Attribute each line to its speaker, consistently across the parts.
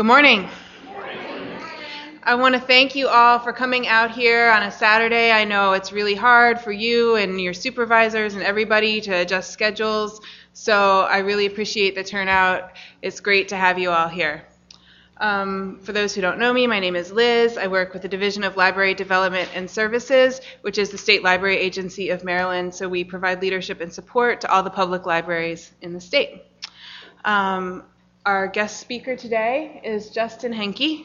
Speaker 1: Good morning. I want to thank you all for coming out here on a Saturday. I know it's really hard for you and your supervisors and everybody to adjust schedules, so I really appreciate the turnout. It's great to have you all here. Um, for those who don't know me, my name is Liz. I work with the Division of Library Development and Services, which is the state library agency of Maryland, so we provide leadership and support to all the public libraries in the state. Um, our guest speaker today is Justin Hoenke.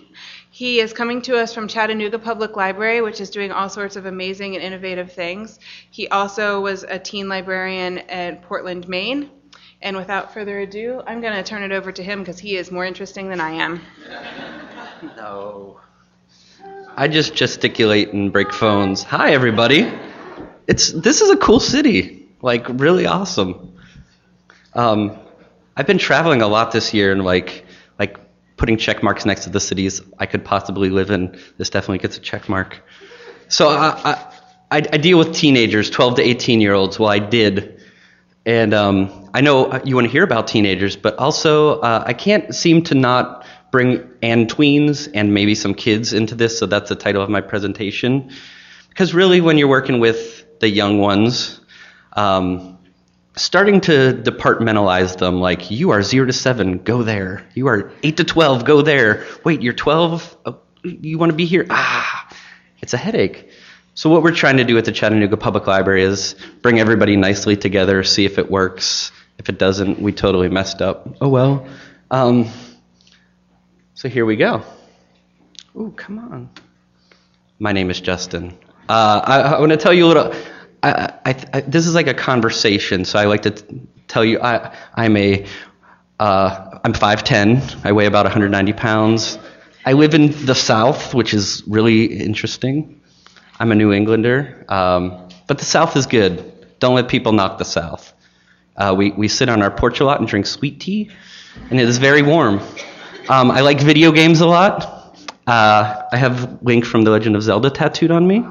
Speaker 1: He is coming to us from Chattanooga Public Library, which is doing all sorts of amazing and innovative things. He also was a teen librarian at Portland, Maine. And without further ado, I'm going to turn it over to him because he is more interesting than I am.
Speaker 2: No. I just gesticulate and break phones. Hi, everybody. It's this is a cool city. Like really awesome. Um, I've been traveling a lot this year and like like putting check marks next to the cities I could possibly live in. This definitely gets a check mark. So I, I, I, deal with teenagers, 12 to 18 year olds. Well, I did. And um, I know you want to hear about teenagers, but also uh, I can't seem to not bring and tweens and maybe some kids into this, so that's the title of my presentation. Because really, when you're working with the young ones, um, starting to departmentalize them like you are 0 to 7 go there. You are 8 to 12 go there. Wait you're 12 oh, you want to be here? Ah it's a headache. So what we're trying to do at the chattanooga public library is bring everybody nicely together see if it works. If it doesn't we totally messed up. Oh well. Um, so here we go. Ooh, come on. My name is justin. Uh, I, I want to tell you a little I, I, I, this is like a conversation, so I like to t- tell you I, I'm a uh, I'm 5'10. I weigh about 190 pounds. I live in the South, which is really interesting. I'm a New Englander, um, but the South is good. Don't let people knock the South. Uh, we, we sit on our porch a lot and drink sweet tea, and it is very warm. Um, I like video games a lot. Uh, I have Link from The Legend of Zelda tattooed on me.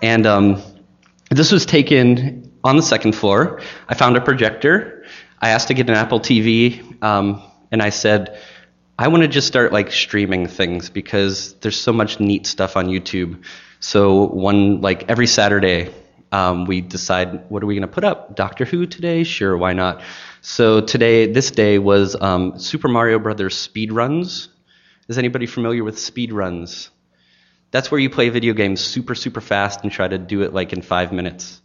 Speaker 2: And um, this was taken on the second floor. I found a projector. I asked to get an Apple TV, um, and I said, I want to just start like streaming things because there's so much neat stuff on YouTube. So one like every Saturday, um, we decide what are we going to put up? Doctor Who today? Sure, why not? So today, this day was um, Super Mario Brothers speed runs. Is anybody familiar with speed runs? That's where you play video games super, super fast and try to do it like in five minutes.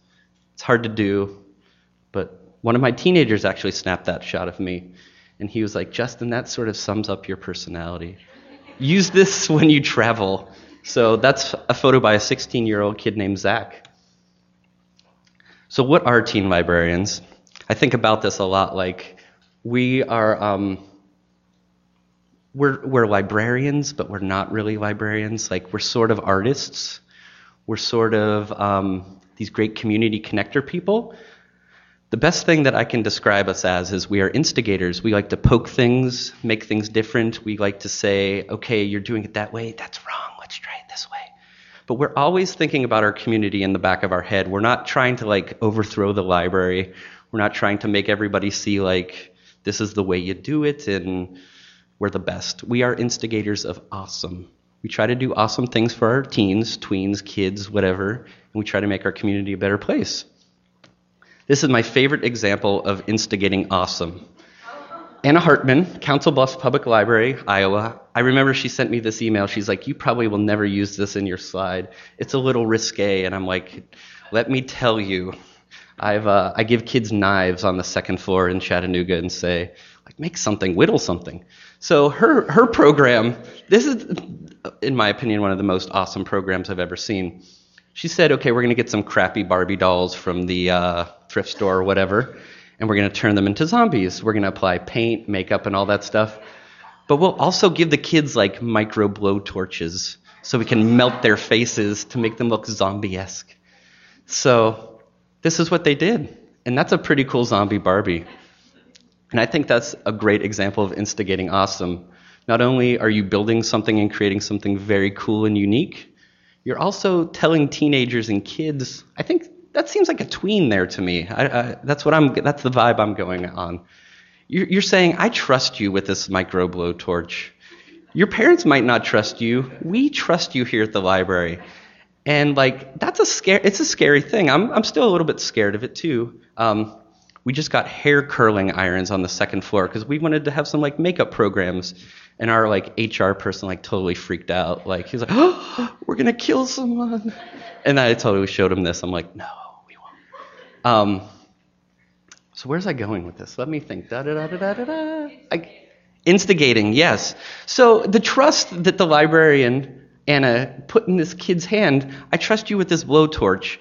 Speaker 2: It's hard to do, but one of my teenagers actually snapped that shot of me. And he was like, Justin, that sort of sums up your personality. Use this when you travel. So that's a photo by a 16 year old kid named Zach. So, what are teen librarians? I think about this a lot. Like, we are. Um, we're, we're librarians, but we're not really librarians. Like, we're sort of artists. We're sort of um, these great community connector people. The best thing that I can describe us as is we are instigators. We like to poke things, make things different. We like to say, okay, you're doing it that way. That's wrong. Let's try it this way. But we're always thinking about our community in the back of our head. We're not trying to like overthrow the library. We're not trying to make everybody see like this is the way you do it and we're the best. We are instigators of awesome. We try to do awesome things for our teens, tweens, kids, whatever, and we try to make our community a better place. This is my favorite example of instigating awesome. Anna Hartman, Council Bluffs Public Library, Iowa. I remember she sent me this email. She's like, You probably will never use this in your slide. It's a little risque. And I'm like, Let me tell you. I've, uh, I give kids knives on the second floor in Chattanooga and say, like, make something, whittle something. So her, her program, this is, in my opinion, one of the most awesome programs I've ever seen. She said, okay, we're going to get some crappy Barbie dolls from the uh, thrift store or whatever, and we're going to turn them into zombies. We're going to apply paint, makeup, and all that stuff. But we'll also give the kids like micro blow torches so we can melt their faces to make them look zombie esque. So this is what they did. And that's a pretty cool zombie Barbie. And I think that's a great example of instigating awesome. Not only are you building something and creating something very cool and unique, you're also telling teenagers and kids. I think that seems like a tween there to me. I, I, that's what I'm. That's the vibe I'm going on. You're, you're saying, I trust you with this micro blow torch. Your parents might not trust you. We trust you here at the library. And like that's a scare it's a scary thing. I'm I'm still a little bit scared of it too. Um, we just got hair curling irons on the second floor because we wanted to have some like makeup programs. And our like hr person like totally freaked out. Like he's like oh we're gonna kill someone. And i totally showed him this. I'm like no we won't. Um, so where's i going with this? Let me think. Da da da da da da. I, instigating yes. So the trust that the librarian anna put in this kid's hand i trust you with this blowtorch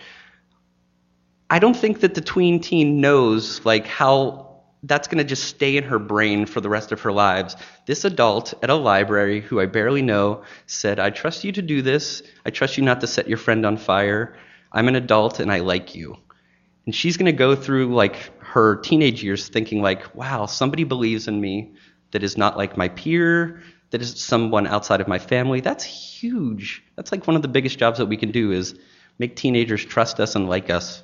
Speaker 2: I don't think that the tween teen knows like how that's going to just stay in her brain for the rest of her lives. This adult at a library who I barely know said, "I trust you to do this. I trust you not to set your friend on fire. I'm an adult and I like you." And she's going to go through like her teenage years thinking like, "Wow, somebody believes in me that is not like my peer, that is someone outside of my family." That's huge. That's like one of the biggest jobs that we can do is make teenagers trust us and like us.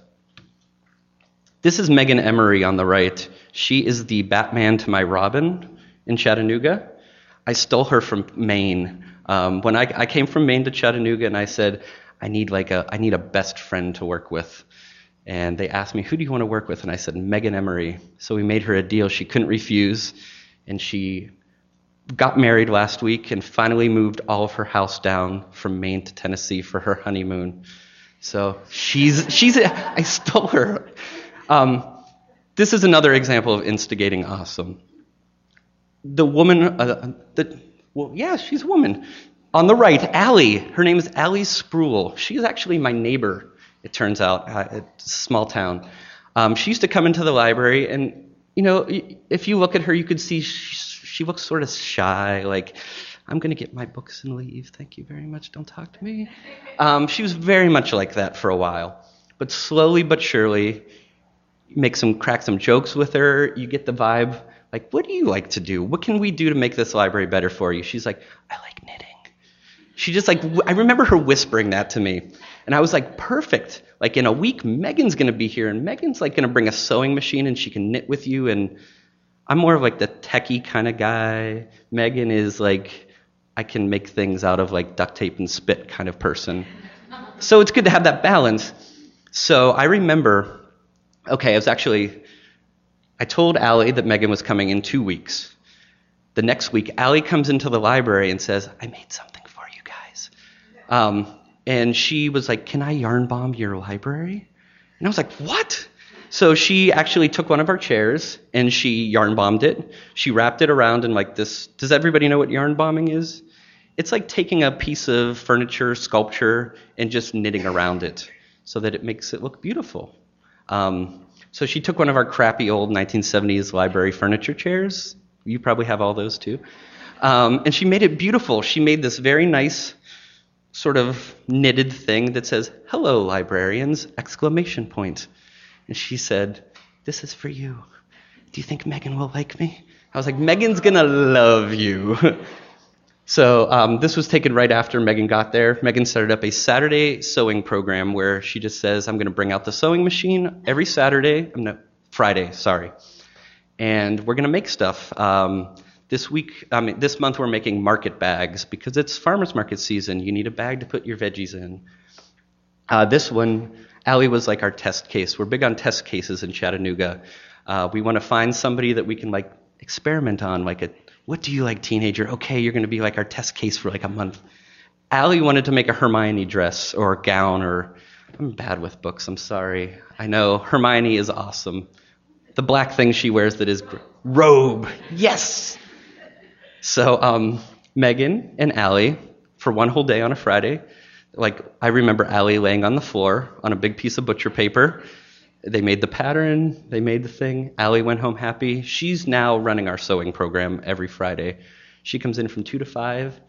Speaker 2: This is Megan Emery on the right. She is the Batman to my Robin in Chattanooga. I stole her from Maine. Um, when I, I came from Maine to Chattanooga, and I said, I need like a I need a best friend to work with. And they asked me, Who do you want to work with? And I said, Megan Emery. So we made her a deal she couldn't refuse. And she got married last week and finally moved all of her house down from Maine to Tennessee for her honeymoon. So she's, she's, I stole her. Um, this is another example of instigating awesome. The woman, uh, the, well, yeah, she's a woman. On the right, Allie. Her name is Allie Spruill. She's actually my neighbor, it turns out, uh, it's a small town. Um, she used to come into the library, and, you know, if you look at her, you could see she, she looks sort of shy, like, I'm going to get my books and leave. Thank you very much. Don't talk to me. Um, she was very much like that for a while. But slowly but surely, make some crack some jokes with her. You get the vibe like, what do you like to do? What can we do to make this library better for you? She's like, I like knitting. She just like I remember her whispering that to me, and I was like, perfect. Like in a week, Megan's gonna be here, and Megan's like gonna bring a sewing machine, and she can knit with you. And I'm more of like the techie kind of guy. Megan is like, I can make things out of like duct tape and spit kind of person. So it's good to have that balance. So I remember Okay, it was actually, I told Allie that Megan was coming in two weeks. The next week, Allie comes into the library and says, I made something for you guys. Um, and she was like, Can I yarn bomb your library? And I was like, What? So she actually took one of our chairs and she yarn bombed it. She wrapped it around in like this. Does everybody know what yarn bombing is? It's like taking a piece of furniture, sculpture, and just knitting around it so that it makes it look beautiful. Um, so she took one of our crappy old 1970s library furniture chairs. You probably have all those too. Um, and she made it beautiful. She made this very nice sort of knitted thing that says, Hello, librarians! Exclamation point. And she said, This is for you. Do you think Megan will like me? I was like, Megan's gonna love you. So um, this was taken right after Megan got there. Megan started up a Saturday sewing program where she just says, "I'm going to bring out the sewing machine every Saturday. I'm not Friday, sorry, and we're going to make stuff." Um, this week, I mean, this month, we're making market bags because it's farmers market season. You need a bag to put your veggies in. Uh, this one, Allie was like our test case. We're big on test cases in Chattanooga. Uh, we want to find somebody that we can like experiment on, like a what do you like, teenager? Okay, you're going to be like our test case for like a month. Allie wanted to make a Hermione dress or gown or. I'm bad with books, I'm sorry. I know. Hermione is awesome. The black thing she wears that is gr- robe. Yes! So, um, Megan and Allie, for one whole day on a Friday, like, I remember Allie laying on the floor on a big piece of butcher paper they made the pattern, they made the thing. Allie went home happy. She's now running our sewing program every Friday. She comes in from 2 to 5.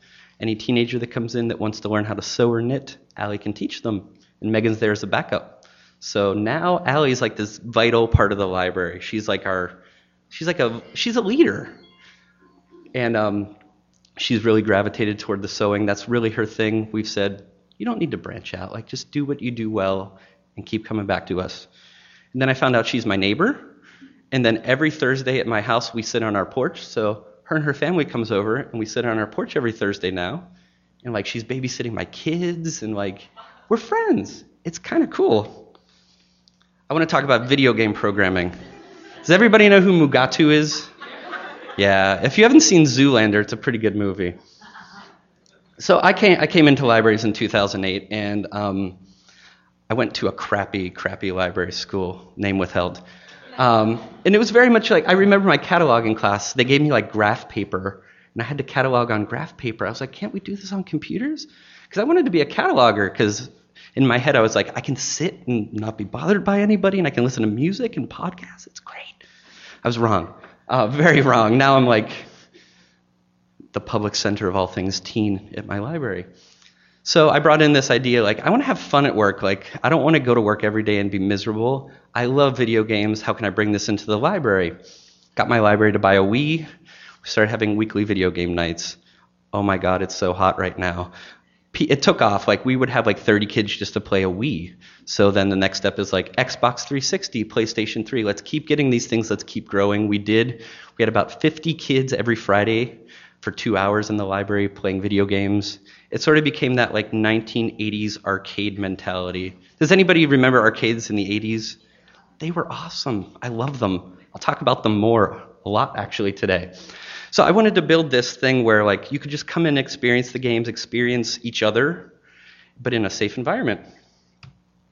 Speaker 2: Any teenager that comes in that wants to learn how to sew or knit, Allie can teach them. And Megan's there as a backup. So now Allie's like this vital part of the library. She's like our, she's like a, she's a leader. And um, she's really gravitated toward the sewing. That's really her thing. We've said, you don't need to branch out. Like, just do what you do well and keep coming back to us. And then I found out she's my neighbor. And then every Thursday at my house, we sit on our porch. So her and her family comes over, and we sit on our porch every Thursday now, and like she's babysitting my kids, and like we're friends. It's kind of cool. I want to talk about video game programming. Does everybody know who Mugatu is? Yeah, if you haven't seen Zoolander, it's a pretty good movie. So I came, I came into libraries in 2008, and um, I went to a crappy, crappy library school, name withheld. Um, and it was very much like I remember my cataloging class. They gave me like graph paper, and I had to catalog on graph paper. I was like, can't we do this on computers? Because I wanted to be a cataloger. Because in my head, I was like, I can sit and not be bothered by anybody, and I can listen to music and podcasts. It's great. I was wrong, uh, very wrong. Now I'm like the public center of all things teen at my library. So I brought in this idea like, I want to have fun at work. Like, I don't want to go to work every day and be miserable. I love video games. How can I bring this into the library? Got my library to buy a Wii. We started having weekly video game nights. Oh my God, it's so hot right now. It took off. Like, we would have like 30 kids just to play a Wii. So then the next step is like Xbox 360, PlayStation 3. Let's keep getting these things. Let's keep growing. We did. We had about 50 kids every Friday for two hours in the library playing video games. It sort of became that like 1980s arcade mentality. Does anybody remember arcades in the 80s? They were awesome. I love them. I'll talk about them more a lot actually today. So I wanted to build this thing where like you could just come in, experience the games, experience each other, but in a safe environment.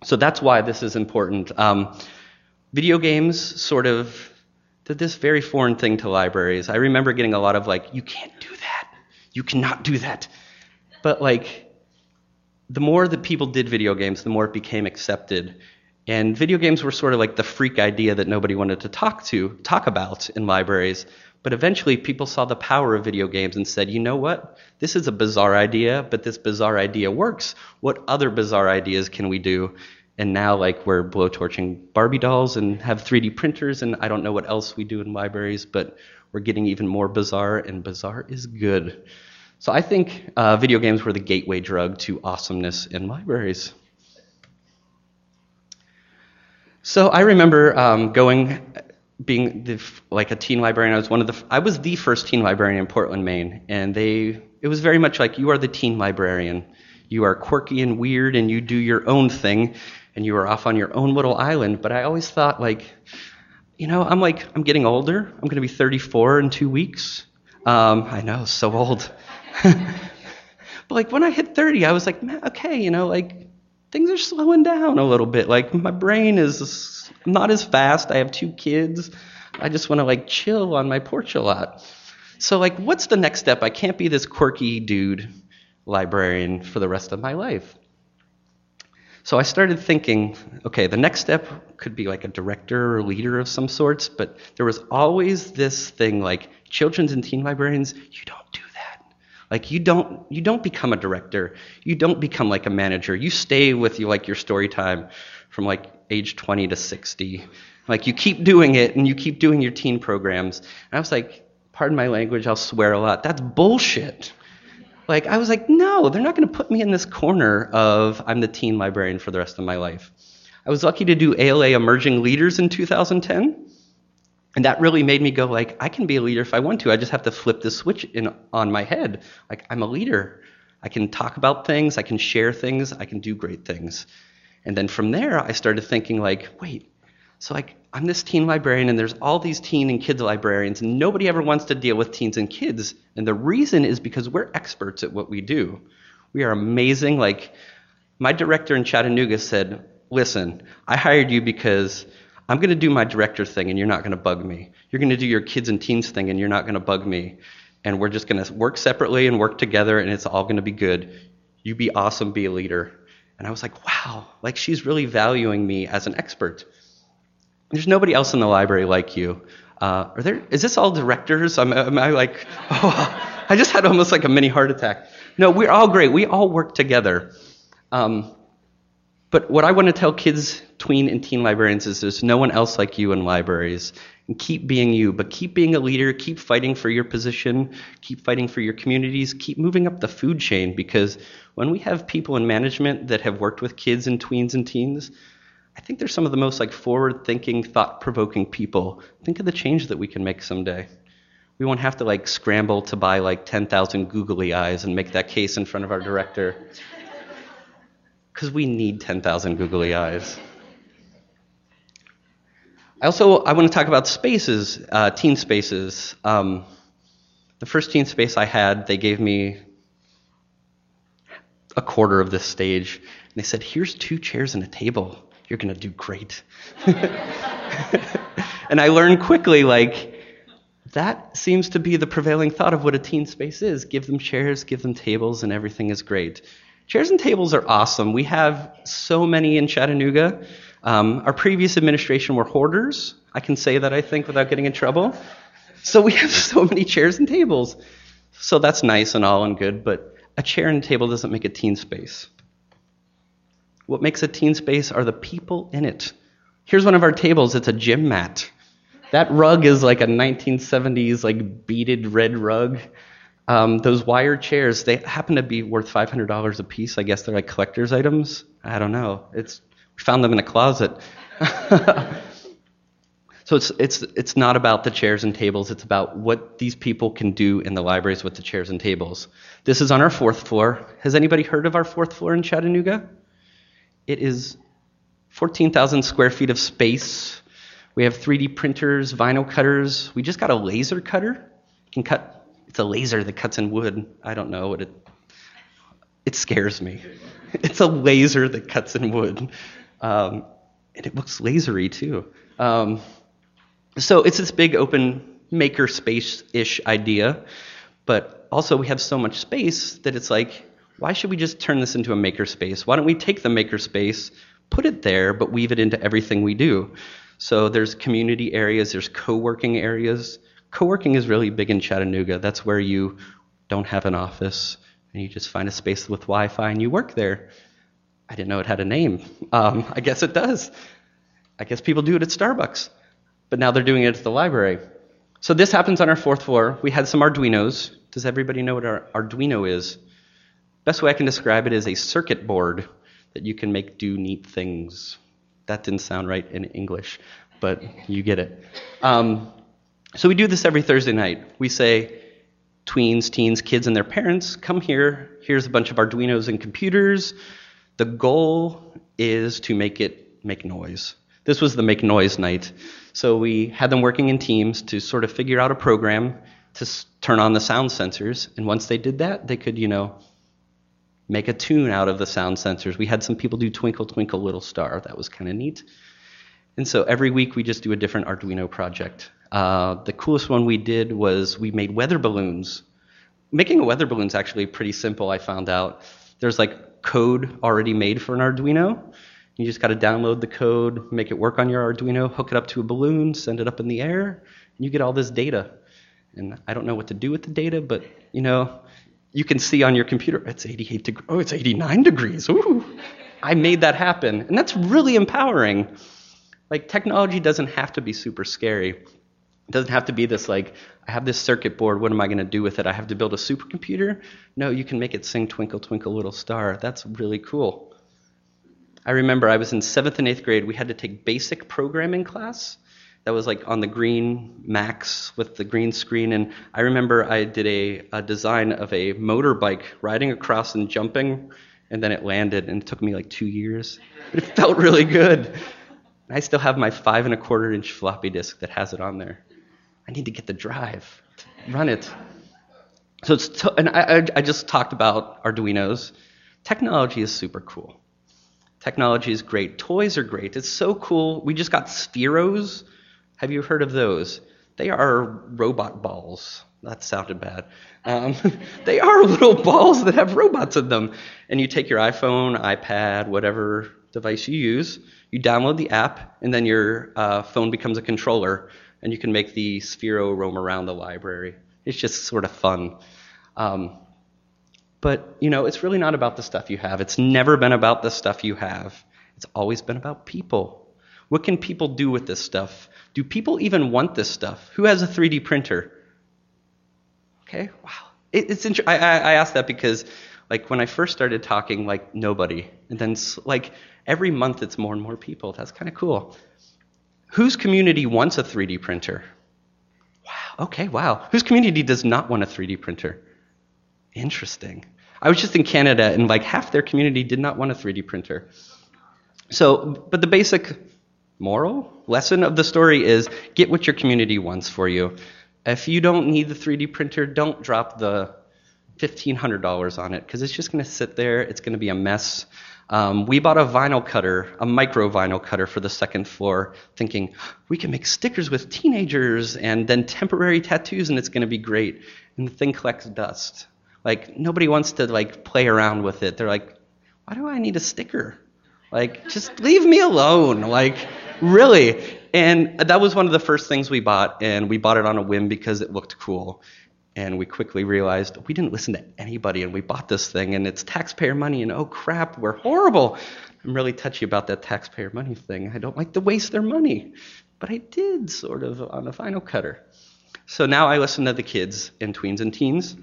Speaker 2: So that's why this is important. Um, video games sort of did this very foreign thing to libraries. I remember getting a lot of like, you can't do that. You cannot do that. But like, the more that people did video games, the more it became accepted. And video games were sort of like the freak idea that nobody wanted to talk to, talk about in libraries. But eventually, people saw the power of video games and said, you know what? This is a bizarre idea, but this bizarre idea works. What other bizarre ideas can we do? And now like we're blowtorching Barbie dolls and have 3D printers and I don't know what else we do in libraries, but we're getting even more bizarre, and bizarre is good. So I think uh, video games were the gateway drug to awesomeness in libraries. So I remember um, going, being the, like a teen librarian. I was one of the, I was the first teen librarian in Portland, Maine, and they, it was very much like you are the teen librarian. You are quirky and weird, and you do your own thing, and you were off on your own little island. But I always thought, like, you know, I'm like, I'm getting older. I'm going to be 34 in two weeks. Um, I know, so old. but like when I hit 30, I was like, okay, you know, like things are slowing down a little bit. Like my brain is not as fast. I have two kids. I just want to like chill on my porch a lot. So like, what's the next step? I can't be this quirky dude librarian for the rest of my life. So I started thinking, okay, the next step could be like a director or leader of some sorts, but there was always this thing like children's and teen librarians, you don't do that. Like you don't you don't become a director. You don't become like a manager. You stay with you like your story time from like age 20 to 60. Like you keep doing it and you keep doing your teen programs. And I was like, pardon my language, I'll swear a lot. That's bullshit. Like, I was like, no, they're not going to put me in this corner of I'm the teen librarian for the rest of my life. I was lucky to do ALA Emerging Leaders in 2010. And that really made me go like, I can be a leader if I want to. I just have to flip the switch in on my head. Like, I'm a leader. I can talk about things. I can share things. I can do great things. And then from there, I started thinking like, wait, so like I'm this teen librarian and there's all these teen and kids librarians and nobody ever wants to deal with teens and kids. And the reason is because we're experts at what we do. We are amazing. Like my director in Chattanooga said, listen, I hired you because I'm going to do my director thing and you're not going to bug me. You're going to do your kids and teens thing and you're not going to bug me. And we're just going to work separately and work together and it's all going to be good. You be awesome, be a leader. And I was like, wow, like she's really valuing me as an expert. There's nobody else in the library like you. Uh, are there? Is this all directors? Am, am I like? Oh, I just had almost like a mini heart attack. No, we're all great. We all work together. Um, but what I want to tell kids, tween, and teen librarians is there's no one else like you in libraries. And keep being you, but keep being a leader, keep fighting for your position, keep fighting for your communities, keep moving up the food chain because when we have people in management that have worked with kids and tweens and teens, I think they're some of the most like forward-thinking, thought-provoking people. Think of the change that we can make someday. We won't have to like scramble to buy like 10,000 googly eyes and make that case in front of our director. Because we need 10,000 googly eyes. I also I want to talk about spaces, uh, teen spaces. Um, the first teen space I had, they gave me a quarter of this stage, and they said, "Here's two chairs and a table. You're gonna do great." and I learned quickly, like that seems to be the prevailing thought of what a teen space is. Give them chairs, give them tables, and everything is great. Chairs and tables are awesome. We have so many in Chattanooga. Um, our previous administration were hoarders. I can say that, I think, without getting in trouble. So we have so many chairs and tables. So that's nice and all and good, but a chair and table doesn't make a teen space. What makes a teen space are the people in it. Here's one of our tables. It's a gym mat. That rug is like a 1970s like beaded red rug. Um, those wire chairs, they happen to be worth $500 a piece. I guess they're like collector's items. I don't know. It's we found them in a closet. so it's it's it's not about the chairs and tables. It's about what these people can do in the libraries with the chairs and tables. This is on our fourth floor. Has anybody heard of our fourth floor in Chattanooga? It is 14,000 square feet of space. We have 3D printers, vinyl cutters. We just got a laser cutter. can cut. It's a laser that cuts in wood. I don't know what it. It scares me. It's a laser that cuts in wood. Um, and it looks lasery too. Um, so it's this big open maker space ish idea, but also we have so much space that it's like, why should we just turn this into a makerspace? Why don't we take the makerspace, put it there, but weave it into everything we do? So there's community areas, there's co working areas. Co working is really big in Chattanooga. That's where you don't have an office and you just find a space with Wi Fi and you work there. I didn't know it had a name. Um, I guess it does. I guess people do it at Starbucks, but now they're doing it at the library. So this happens on our fourth floor. We had some Arduinos. Does everybody know what our Arduino is? Best way I can describe it is a circuit board that you can make do neat things. That didn't sound right in English, but you get it. Um, so we do this every Thursday night. We say, tweens, teens, kids, and their parents, come here. Here's a bunch of Arduinos and computers. The goal is to make it make noise. This was the make noise night. So we had them working in teams to sort of figure out a program to turn on the sound sensors. And once they did that, they could, you know, make a tune out of the sound sensors. We had some people do Twinkle Twinkle Little Star. That was kind of neat. And so every week we just do a different Arduino project. Uh, the coolest one we did was we made weather balloons. Making a weather balloon is actually pretty simple, I found out. There's like code already made for an Arduino. You just got to download the code, make it work on your Arduino, hook it up to a balloon, send it up in the air, and you get all this data. And I don't know what to do with the data, but you know, you can see on your computer it's 88 degrees. Oh, it's 89 degrees. Ooh, I made that happen, and that's really empowering. Like technology doesn't have to be super scary. It doesn't have to be this like, I have this circuit board, what am I going to do with it? I have to build a supercomputer? No, you can make it sing Twinkle, Twinkle, Little Star. That's really cool. I remember I was in seventh and eighth grade. We had to take basic programming class. That was like on the green Macs with the green screen. And I remember I did a, a design of a motorbike riding across and jumping, and then it landed, and it took me like two years. But it felt really good. I still have my five and a quarter inch floppy disk that has it on there. I need to get the drive to run it. So it's to, and I, I just talked about Arduinos. Technology is super cool. Technology is great. Toys are great. It's so cool. We just got Spheros. Have you heard of those? They are robot balls. That sounded bad. Um, they are little balls that have robots in them. And you take your iPhone, iPad, whatever device you use, you download the app, and then your uh, phone becomes a controller and you can make the Sphero roam around the library. It's just sort of fun. Um, but, you know, it's really not about the stuff you have. It's never been about the stuff you have. It's always been about people. What can people do with this stuff? Do people even want this stuff? Who has a 3D printer? Okay, wow. It, it's int- I, I, I asked that because, like, when I first started talking, like, nobody. And then, like, every month it's more and more people. That's kind of cool. Whose community wants a 3D printer? Wow. Okay, wow. Whose community does not want a 3D printer? Interesting. I was just in Canada, and like half their community did not want a 3D printer. So, but the basic moral lesson of the story is get what your community wants for you. If you don't need the 3D printer, don't drop the $1,500 on it because it's just going to sit there. It's going to be a mess. Um, we bought a vinyl cutter, a micro vinyl cutter for the second floor, thinking we can make stickers with teenagers and then temporary tattoos, and it's going to be great. And the thing collects dust. Like nobody wants to like play around with it. They're like, why do I need a sticker? Like just leave me alone. Like really. And that was one of the first things we bought, and we bought it on a whim because it looked cool. And we quickly realized we didn't listen to anybody, and we bought this thing, and it's taxpayer money, and oh crap, we're horrible. I'm really touchy about that taxpayer money thing. I don't like to waste their money. But I did, sort of, on a vinyl cutter. So now I listen to the kids and tweens and teens.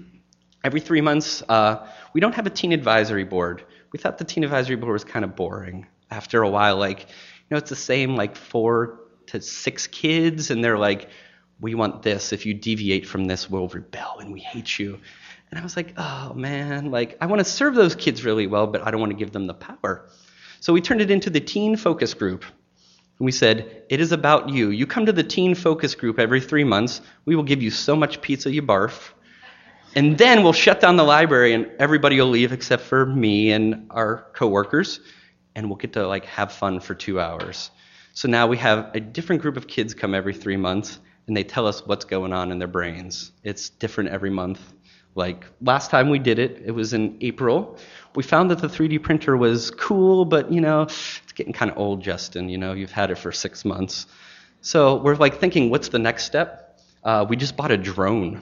Speaker 2: Every three months, uh, we don't have a teen advisory board. We thought the teen advisory board was kind of boring. After a while, like, know, it's the same, like, four to six kids, and they're like, we want this. If you deviate from this, we'll rebel and we hate you. And I was like, oh man, like I want to serve those kids really well, but I don't want to give them the power. So we turned it into the teen focus group. And we said, it is about you. You come to the teen focus group every three months. We will give you so much pizza you barf. And then we'll shut down the library and everybody will leave except for me and our coworkers. And we'll get to like have fun for two hours. So now we have a different group of kids come every three months and they tell us what's going on in their brains. It's different every month. Like last time we did it, it was in April. We found that the 3D printer was cool, but you know, it's getting kind of old, Justin. You know, you've had it for six months. So we're like thinking, what's the next step? Uh, we just bought a drone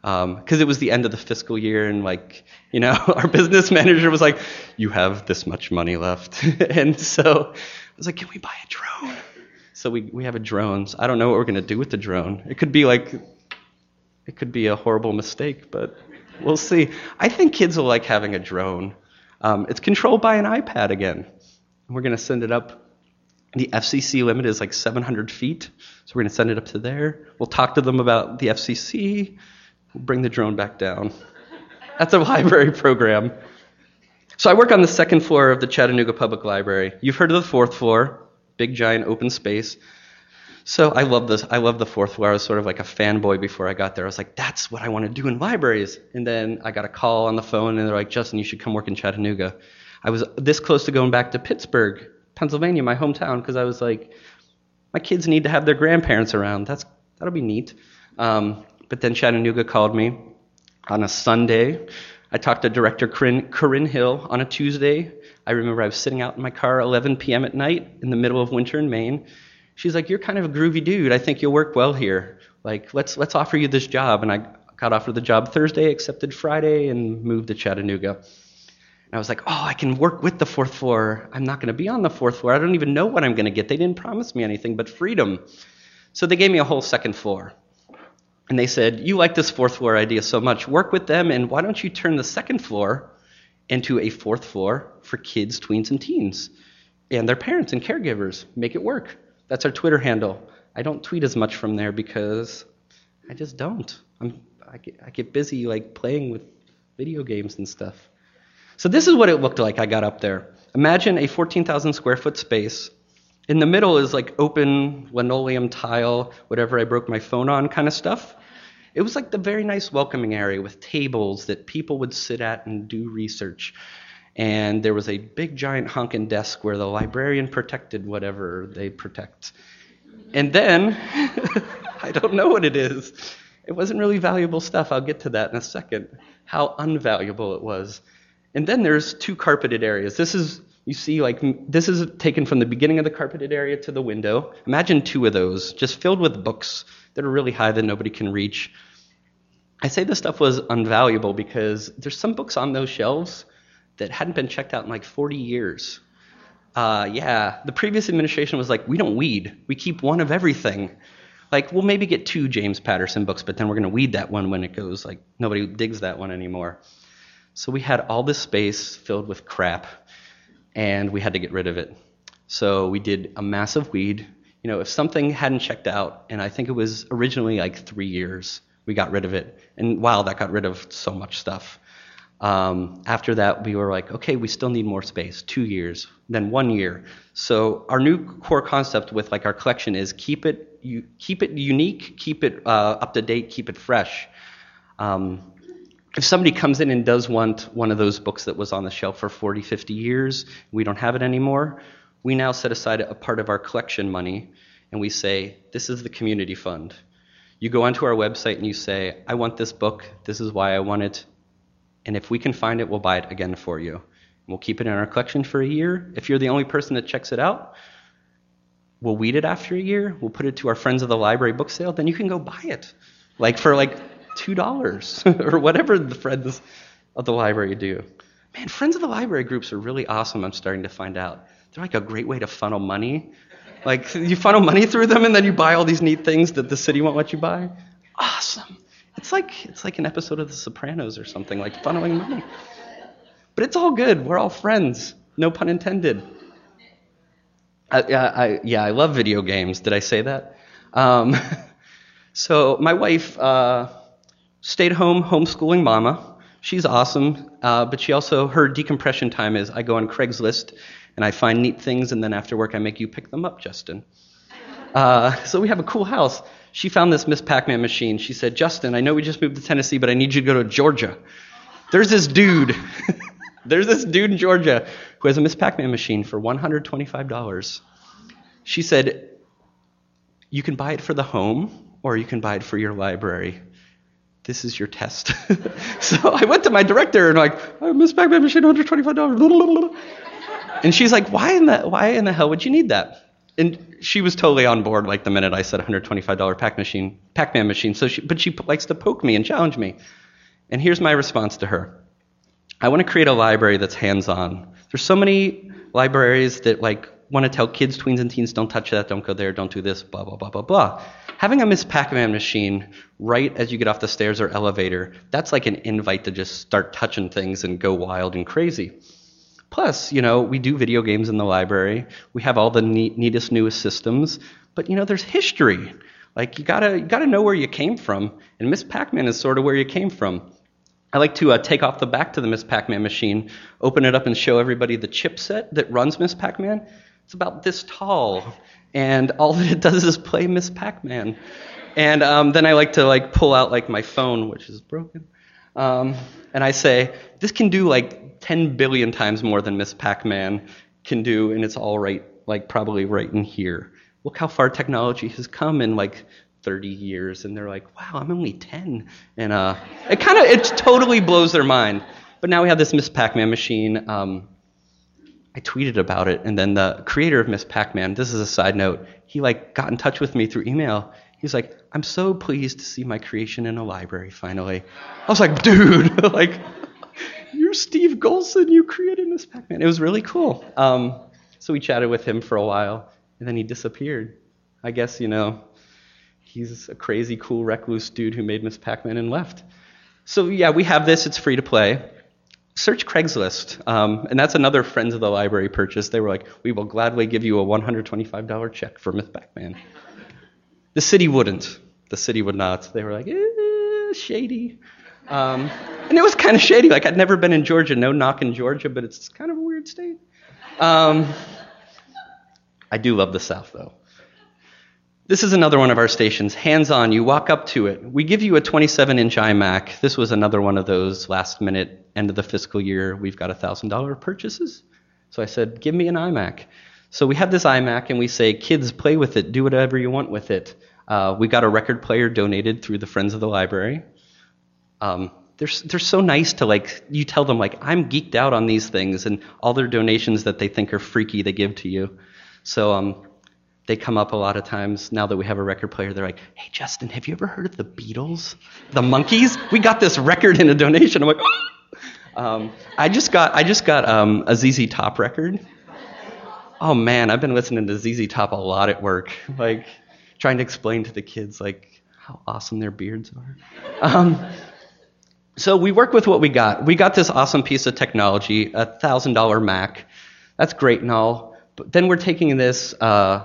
Speaker 2: because um, it was the end of the fiscal year, and like you know, our business manager was like, "You have this much money left," and so I was like, "Can we buy a drone?" So we, we have a drone. So I don't know what we're going to do with the drone. It could be like, it could be a horrible mistake, but we'll see. I think kids will like having a drone. Um, it's controlled by an iPad again. We're going to send it up. The FCC limit is like 700 feet, so we're going to send it up to there. We'll talk to them about the FCC. Bring the drone back down. That's a library program. So I work on the second floor of the Chattanooga Public Library. You've heard of the fourth floor big giant open space. So I love this. I love the fourth floor. I was sort of like a fanboy before I got there. I was like, that's what I want to do in libraries. And then I got a call on the phone, and they're like, Justin, you should come work in Chattanooga. I was this close to going back to Pittsburgh, Pennsylvania, my hometown, because I was like, my kids need to have their grandparents around. That's that'll be neat. Um, but then Chattanooga called me on a Sunday. I talked to director Corinne, Corinne Hill on a Tuesday. I remember I was sitting out in my car 11 p.m. at night in the middle of winter in Maine. She's like, "You're kind of a groovy dude. I think you'll work well here. Like, let's let's offer you this job." And I got offered the job Thursday, accepted Friday, and moved to Chattanooga. And I was like, "Oh, I can work with the fourth floor. I'm not going to be on the fourth floor. I don't even know what I'm going to get. They didn't promise me anything but freedom." So they gave me a whole second floor. And they said, You like this fourth floor idea so much. Work with them, and why don't you turn the second floor into a fourth floor for kids, tweens, and teens, and their parents and caregivers. Make it work. That's our Twitter handle. I don't tweet as much from there because I just don't. I'm, I, get, I get busy like playing with video games and stuff. So this is what it looked like I got up there. Imagine a 14,000 square foot space. In the middle is like open linoleum tile, whatever I broke my phone on kind of stuff. It was like the very nice welcoming area with tables that people would sit at and do research. And there was a big giant honking desk where the librarian protected whatever they protect. And then, I don't know what it is. It wasn't really valuable stuff. I'll get to that in a second. How unvaluable it was. And then there's two carpeted areas. This is, you see, like, this is taken from the beginning of the carpeted area to the window. Imagine two of those, just filled with books that are really high that nobody can reach. I say this stuff was unvaluable because there's some books on those shelves that hadn't been checked out in like 40 years. Uh, yeah, the previous administration was like, we don't weed, we keep one of everything. Like, we'll maybe get two James Patterson books, but then we're going to weed that one when it goes. Like, nobody digs that one anymore. So we had all this space filled with crap, and we had to get rid of it. So we did a massive weed. You know, if something hadn't checked out, and I think it was originally like three years, we got rid of it. And wow, that got rid of so much stuff. Um, after that, we were like, okay, we still need more space. Two years, then one year. So our new core concept with like our collection is keep it you keep it unique, keep it uh, up to date, keep it fresh. Um, if somebody comes in and does want one of those books that was on the shelf for 40, 50 years, we don't have it anymore, we now set aside a part of our collection money and we say, this is the community fund. You go onto our website and you say, I want this book, this is why I want it, and if we can find it, we'll buy it again for you. We'll keep it in our collection for a year. If you're the only person that checks it out, we'll weed it after a year. We'll put it to our friends of the library book sale. Then you can go buy it, like for like two dollars or whatever the friends of the library do. Man, friends of the library groups are really awesome. I'm starting to find out they're like a great way to funnel money. Like you funnel money through them, and then you buy all these neat things that the city won't let you buy. Awesome. It's like it's like an episode of The Sopranos or something, like funneling money. But it's all good. We're all friends. No pun intended. I, I, yeah, I love video games. Did I say that? Um, so my wife uh, stayed home homeschooling mama. She's awesome, uh, but she also her decompression time is I go on Craigslist and I find neat things, and then after work I make you pick them up, Justin. Uh, so we have a cool house she found this Miss Pac Man machine. She said, Justin, I know we just moved to Tennessee, but I need you to go to Georgia. There's this dude. There's this dude in Georgia who has a Miss Pac Man machine for $125. She said, You can buy it for the home or you can buy it for your library. This is your test. so I went to my director and like, oh, Miss Pac Man machine, $125. and she's like, why in the why in the hell would you need that? and she was totally on board like the minute I said $125 Pac machine, Pac-Man machine. So she, but she likes to poke me and challenge me. And here's my response to her. I want to create a library that's hands-on. There's so many libraries that like want to tell kids, tweens, and teens, don't touch that, don't go there, don't do this, blah blah blah blah blah. Having a Miss Pac-Man machine right as you get off the stairs or elevator, that's like an invite to just start touching things and go wild and crazy. Plus, you know, we do video games in the library. We have all the neat, neatest, newest systems. But you know, there's history. Like you gotta you gotta know where you came from, and Miss Pac-Man is sort of where you came from. I like to uh, take off the back to the Miss Pac-Man machine, open it up, and show everybody the chipset that runs Miss Pac-Man. It's about this tall, and all that it does is play Miss Pac-Man. And um, then I like to like pull out like my phone, which is broken, um, and I say, this can do like 10 billion times more than Miss Pac-Man can do, and it's all right, like probably right in here. Look how far technology has come in like 30 years, and they're like, wow, I'm only 10, and uh, it kind of it totally blows their mind. But now we have this Miss Pac-Man machine. Um, I tweeted about it, and then the creator of Miss Pac-Man, this is a side note, he like got in touch with me through email. He's like, I'm so pleased to see my creation in a library finally. I was like, dude, like you're Steve Golson. You created Miss Pac-Man. It was really cool. Um, so we chatted with him for a while, and then he disappeared. I guess you know he's a crazy, cool, recluse dude who made Miss Pac-Man and left. So yeah, we have this. It's free to play. Search Craigslist, um, and that's another Friends of the Library purchase. They were like, "We will gladly give you a $125 check for Myth Pac-Man." The city wouldn't. The city would not. They were like, eh, "Shady." Um, and it was kind of shady. Like, I'd never been in Georgia. No knock in Georgia, but it's kind of a weird state. Um, I do love the South, though. This is another one of our stations. Hands on, you walk up to it. We give you a 27 inch iMac. This was another one of those last minute, end of the fiscal year, we've got $1,000 purchases. So I said, give me an iMac. So we have this iMac and we say, kids, play with it, do whatever you want with it. Uh, we got a record player donated through the Friends of the Library. Um, they're, they're so nice to like you tell them like i'm geeked out on these things and all their donations that they think are freaky they give to you so um, they come up a lot of times now that we have a record player they're like hey justin have you ever heard of the beatles the Monkees we got this record in a donation i'm like oh! um, i just got i just got um, a zz top record oh man i've been listening to zz top a lot at work like trying to explain to the kids like how awesome their beards are um, so we work with what we got. We got this awesome piece of technology, a thousand dollar Mac. That's great and all, but then we're taking this uh,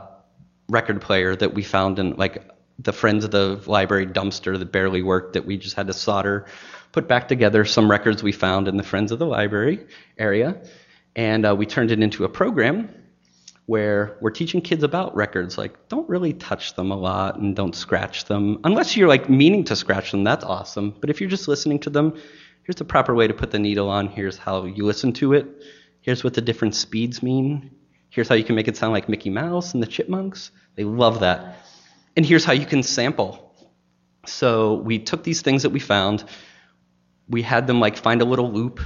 Speaker 2: record player that we found in like the friends of the library dumpster that barely worked that we just had to solder, put back together some records we found in the friends of the library area, and uh, we turned it into a program where we're teaching kids about records. Like, don't really touch them a lot and don't scratch them. Unless you're like meaning to scratch them, that's awesome. But if you're just listening to them, here's the proper way to put the needle on. Here's how you listen to it. Here's what the different speeds mean. Here's how you can make it sound like Mickey Mouse and the Chipmunks. They love that. And here's how you can sample. So we took these things that we found, we had them like find a little loop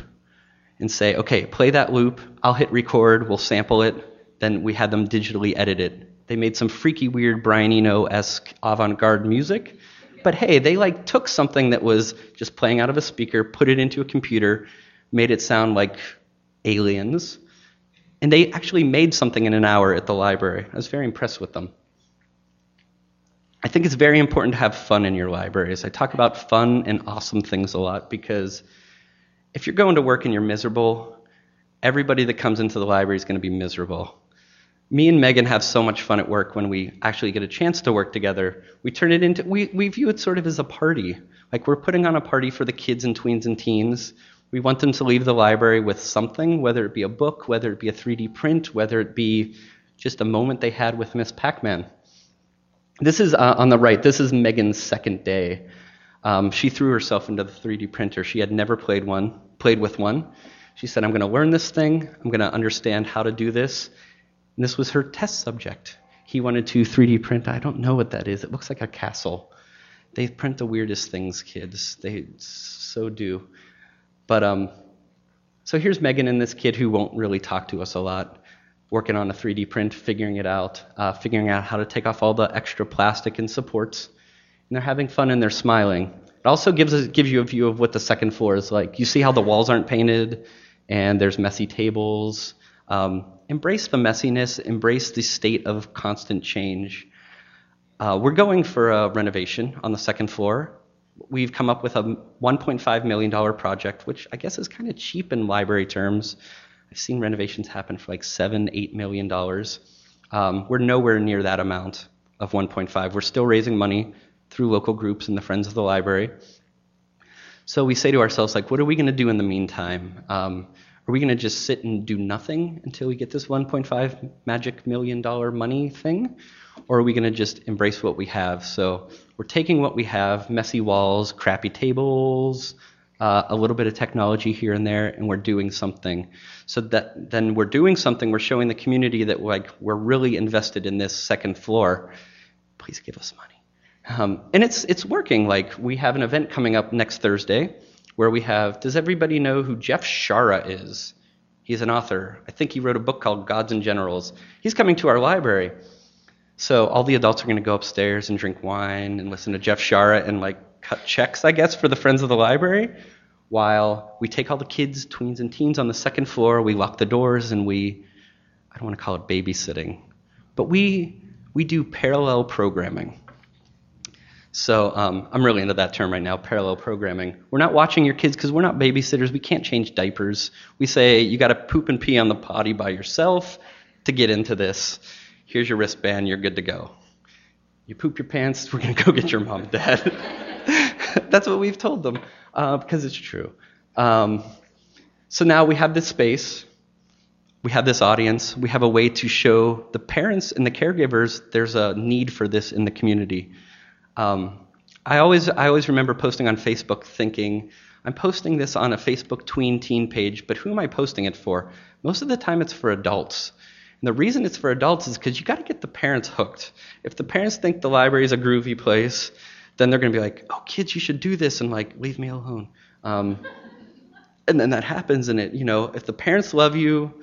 Speaker 2: and say, okay, play that loop. I'll hit record, we'll sample it, then we had them digitally edited. They made some freaky, weird Brian Eno esque avant garde music. But hey, they like took something that was just playing out of a speaker, put it into a computer, made it sound like aliens, and they actually made something in an hour at the library. I was very impressed with them. I think it's very important to have fun in your libraries. I talk about fun and awesome things a lot because if you're going to work and you're miserable, everybody that comes into the library is going to be miserable me and Megan have so much fun at work when we actually get a chance to work together. We turn it into, we, we view it sort of as a party. Like we're putting on a party for the kids and tweens and teens. We want them to leave the library with something, whether it be a book, whether it be a 3D print, whether it be just a moment they had with Miss Pac Man. This is uh, on the right, this is Megan's second day. Um, she threw herself into the 3D printer. She had never played one, played with one. She said, I'm going to learn this thing. I'm going to understand how to do this. And this was her test subject. He wanted to 3D print, I don't know what that is. It looks like a castle. They print the weirdest things, kids. They so do. But um, so here's Megan and this kid who won't really talk to us a lot, working on a 3D print, figuring it out, uh, figuring out how to take off all the extra plastic and supports. And they're having fun and they're smiling. It also gives, us, gives you a view of what the second floor is like. You see how the walls aren't painted, and there's messy tables. Um, embrace the messiness, embrace the state of constant change. Uh, we're going for a renovation on the second floor. We've come up with a $1.5 million project, which I guess is kind of cheap in library terms. I've seen renovations happen for like seven, eight million dollars. Um, we're nowhere near that amount of 1.5. We're still raising money through local groups and the Friends of the Library. So we say to ourselves, like, what are we going to do in the meantime? Um, are we going to just sit and do nothing until we get this 1.5 magic million dollar money thing? Or are we going to just embrace what we have? So we're taking what we have messy walls, crappy tables, uh, a little bit of technology here and there, and we're doing something. So that then we're doing something, we're showing the community that like we're really invested in this second floor. Please give us money. Um, and it's, it's working. Like we have an event coming up next Thursday where we have Does everybody know who Jeff Shaara is? He's an author. I think he wrote a book called Gods and Generals. He's coming to our library. So all the adults are going to go upstairs and drink wine and listen to Jeff Shaara and like cut checks, I guess, for the friends of the library. While we take all the kids, tweens, and teens on the second floor, we lock the doors and we, I don't want to call it babysitting, but we, we do parallel programming. So um, I'm really into that term right now, parallel programming. We're not watching your kids because we're not babysitters. We can't change diapers. We say you got to poop and pee on the potty by yourself to get into this. Here's your wristband. You're good to go. You poop your pants. We're gonna go get your mom and dad. That's what we've told them uh, because it's true. Um, so now we have this space. We have this audience. We have a way to show the parents and the caregivers there's a need for this in the community. Um, I always I always remember posting on Facebook thinking I'm posting this on a Facebook tween teen page, but who am I posting it for? Most of the time it's for adults. And the reason it's for adults is because you got to get the parents hooked. If the parents think the library is a groovy place, then they're going to be like, "Oh, kids, you should do this," and like, "Leave me alone." Um, and then that happens, and it, you know, if the parents love you,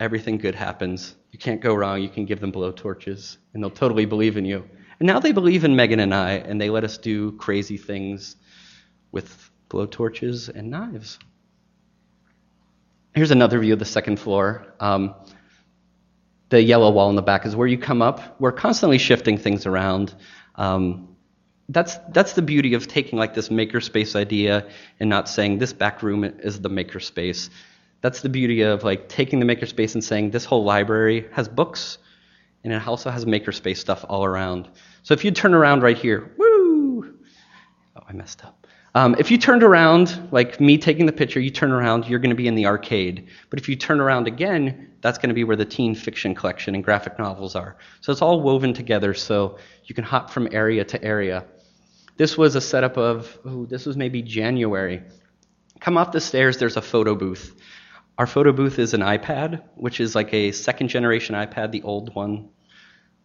Speaker 2: everything good happens. You can't go wrong. You can give them blowtorches, and they'll totally believe in you. And now they believe in Megan and I, and they let us do crazy things with blowtorches and knives. Here's another view of the second floor. Um, the yellow wall in the back is where you come up. We're constantly shifting things around. Um, that's that's the beauty of taking like this makerspace idea and not saying this back room is the makerspace. That's the beauty of like taking the makerspace and saying this whole library has books and it also has makerspace stuff all around. So if you turn around right here, woo! Oh, I messed up. Um, if you turned around, like me taking the picture, you turn around, you're going to be in the arcade. But if you turn around again, that's going to be where the teen fiction collection and graphic novels are. So it's all woven together so you can hop from area to area. This was a setup of, oh, this was maybe January. Come off the stairs, there's a photo booth. Our photo booth is an iPad, which is like a second generation iPad, the old one.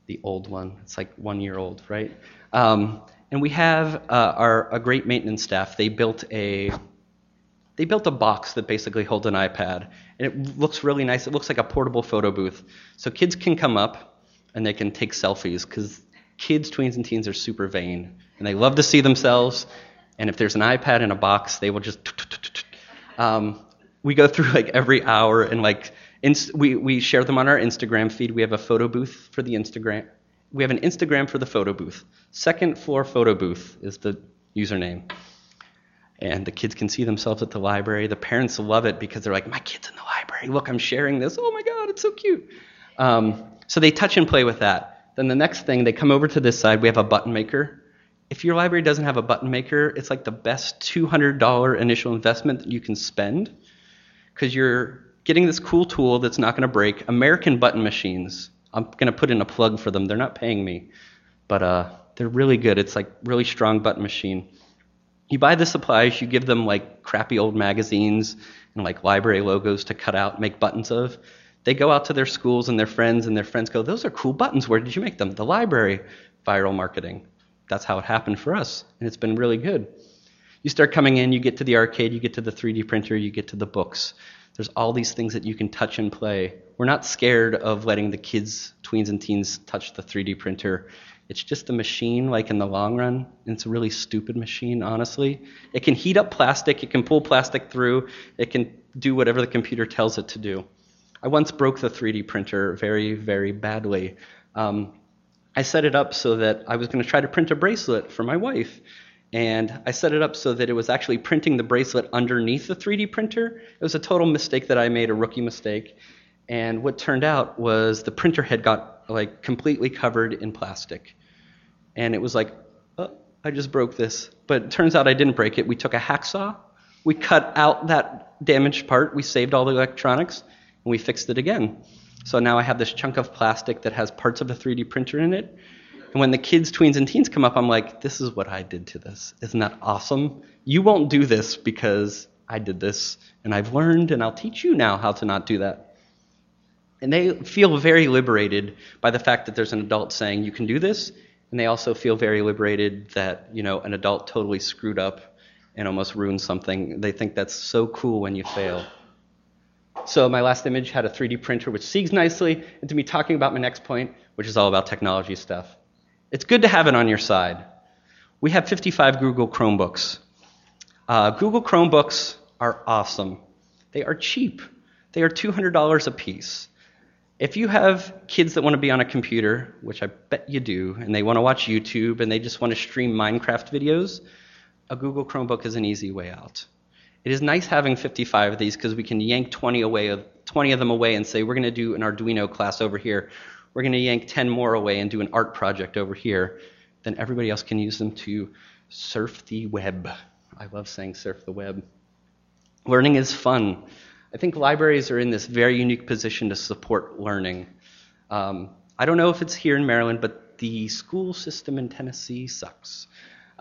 Speaker 2: The old one. It's like one year old, right? Um, and we have uh, our a great maintenance staff. They built a they built a box that basically holds an iPad, and it looks really nice. It looks like a portable photo booth, so kids can come up and they can take selfies because kids, tweens, and teens are super vain and they love to see themselves. And if there's an iPad in a box, they will just. Um, we go through like every hour and like inst- we we share them on our Instagram feed. We have a photo booth for the Instagram. We have an Instagram for the photo booth. Second floor photo booth is the username. And the kids can see themselves at the library. The parents love it because they're like, my kid's in the library. Look, I'm sharing this. Oh my God, it's so cute. Um, so they touch and play with that. Then the next thing, they come over to this side. We have a button maker. If your library doesn't have a button maker, it's like the best $200 initial investment that you can spend because you're getting this cool tool that's not going to break. American button machines. I'm going to put in a plug for them. They're not paying me, but uh, they're really good. It's like really strong button machine. You buy the supplies, you give them like crappy old magazines and like library logos to cut out, make buttons of. They go out to their schools and their friends, and their friends go, Those are cool buttons. Where did you make them? The library. Viral marketing. That's how it happened for us, and it's been really good. You start coming in, you get to the arcade, you get to the 3D printer, you get to the books. There's all these things that you can touch and play. We're not scared of letting the kids, tweens, and teens touch the 3D printer it's just a machine, like in the long run. It's a really stupid machine, honestly. It can heat up plastic, it can pull plastic through, it can do whatever the computer tells it to do. I once broke the 3D printer very, very badly. Um, I set it up so that I was going to try to print a bracelet for my wife. And I set it up so that it was actually printing the bracelet underneath the 3D printer. It was a total mistake that I made, a rookie mistake. And what turned out was the printer head got like completely covered in plastic and it was like, oh, I just broke this. But it turns out I didn't break it. We took a hacksaw, we cut out that damaged part, we saved all the electronics, and we fixed it again. So now I have this chunk of plastic that has parts of a 3D printer in it. And when the kids, tweens, and teens come up, I'm like, this is what I did to this. Isn't that awesome? You won't do this because I did this, and I've learned, and I'll teach you now how to not do that. And they feel very liberated by the fact that there's an adult saying, you can do this, and they also feel very liberated that you know an adult totally screwed up and almost ruined something. They think that's so cool when you fail. So my last image had a 3D printer, which segues nicely into me talking about my next point, which is all about technology stuff. It's good to have it on your side. We have 55 Google Chromebooks. Uh, Google Chromebooks are awesome. They are cheap. They are $200 a piece. If you have kids that want to be on a computer, which I bet you do, and they want to watch YouTube and they just want to stream Minecraft videos, a Google Chromebook is an easy way out. It is nice having 55 of these because we can yank 20 away, of 20 of them away, and say we're going to do an Arduino class over here. We're going to yank 10 more away and do an art project over here. Then everybody else can use them to surf the web. I love saying surf the web. Learning is fun. I think libraries are in this very unique position to support learning. Um, I don't know if it's here in Maryland, but the school system in Tennessee sucks.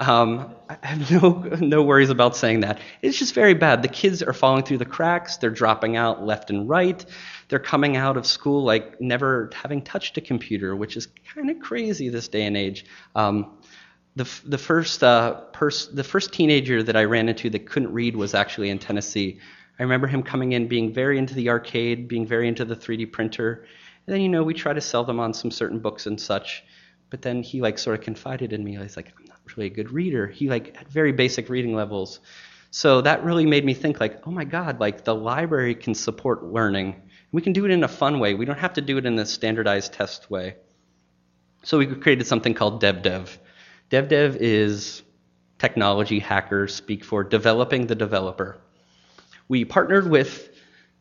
Speaker 2: Um, I have no, no worries about saying that. It's just very bad. The kids are falling through the cracks, they're dropping out left and right. They're coming out of school like never having touched a computer, which is kind of crazy this day and age. Um, the, the, first, uh, pers- the first teenager that I ran into that couldn't read was actually in Tennessee. I remember him coming in, being very into the arcade, being very into the 3D printer. And then, you know, we try to sell them on some certain books and such. But then he, like, sort of confided in me. He's like, I'm not really a good reader. He, like, had very basic reading levels. So that really made me think, like, oh my God, like, the library can support learning. We can do it in a fun way. We don't have to do it in a standardized test way. So we created something called DevDev. DevDev is technology hackers speak for developing the developer we partnered with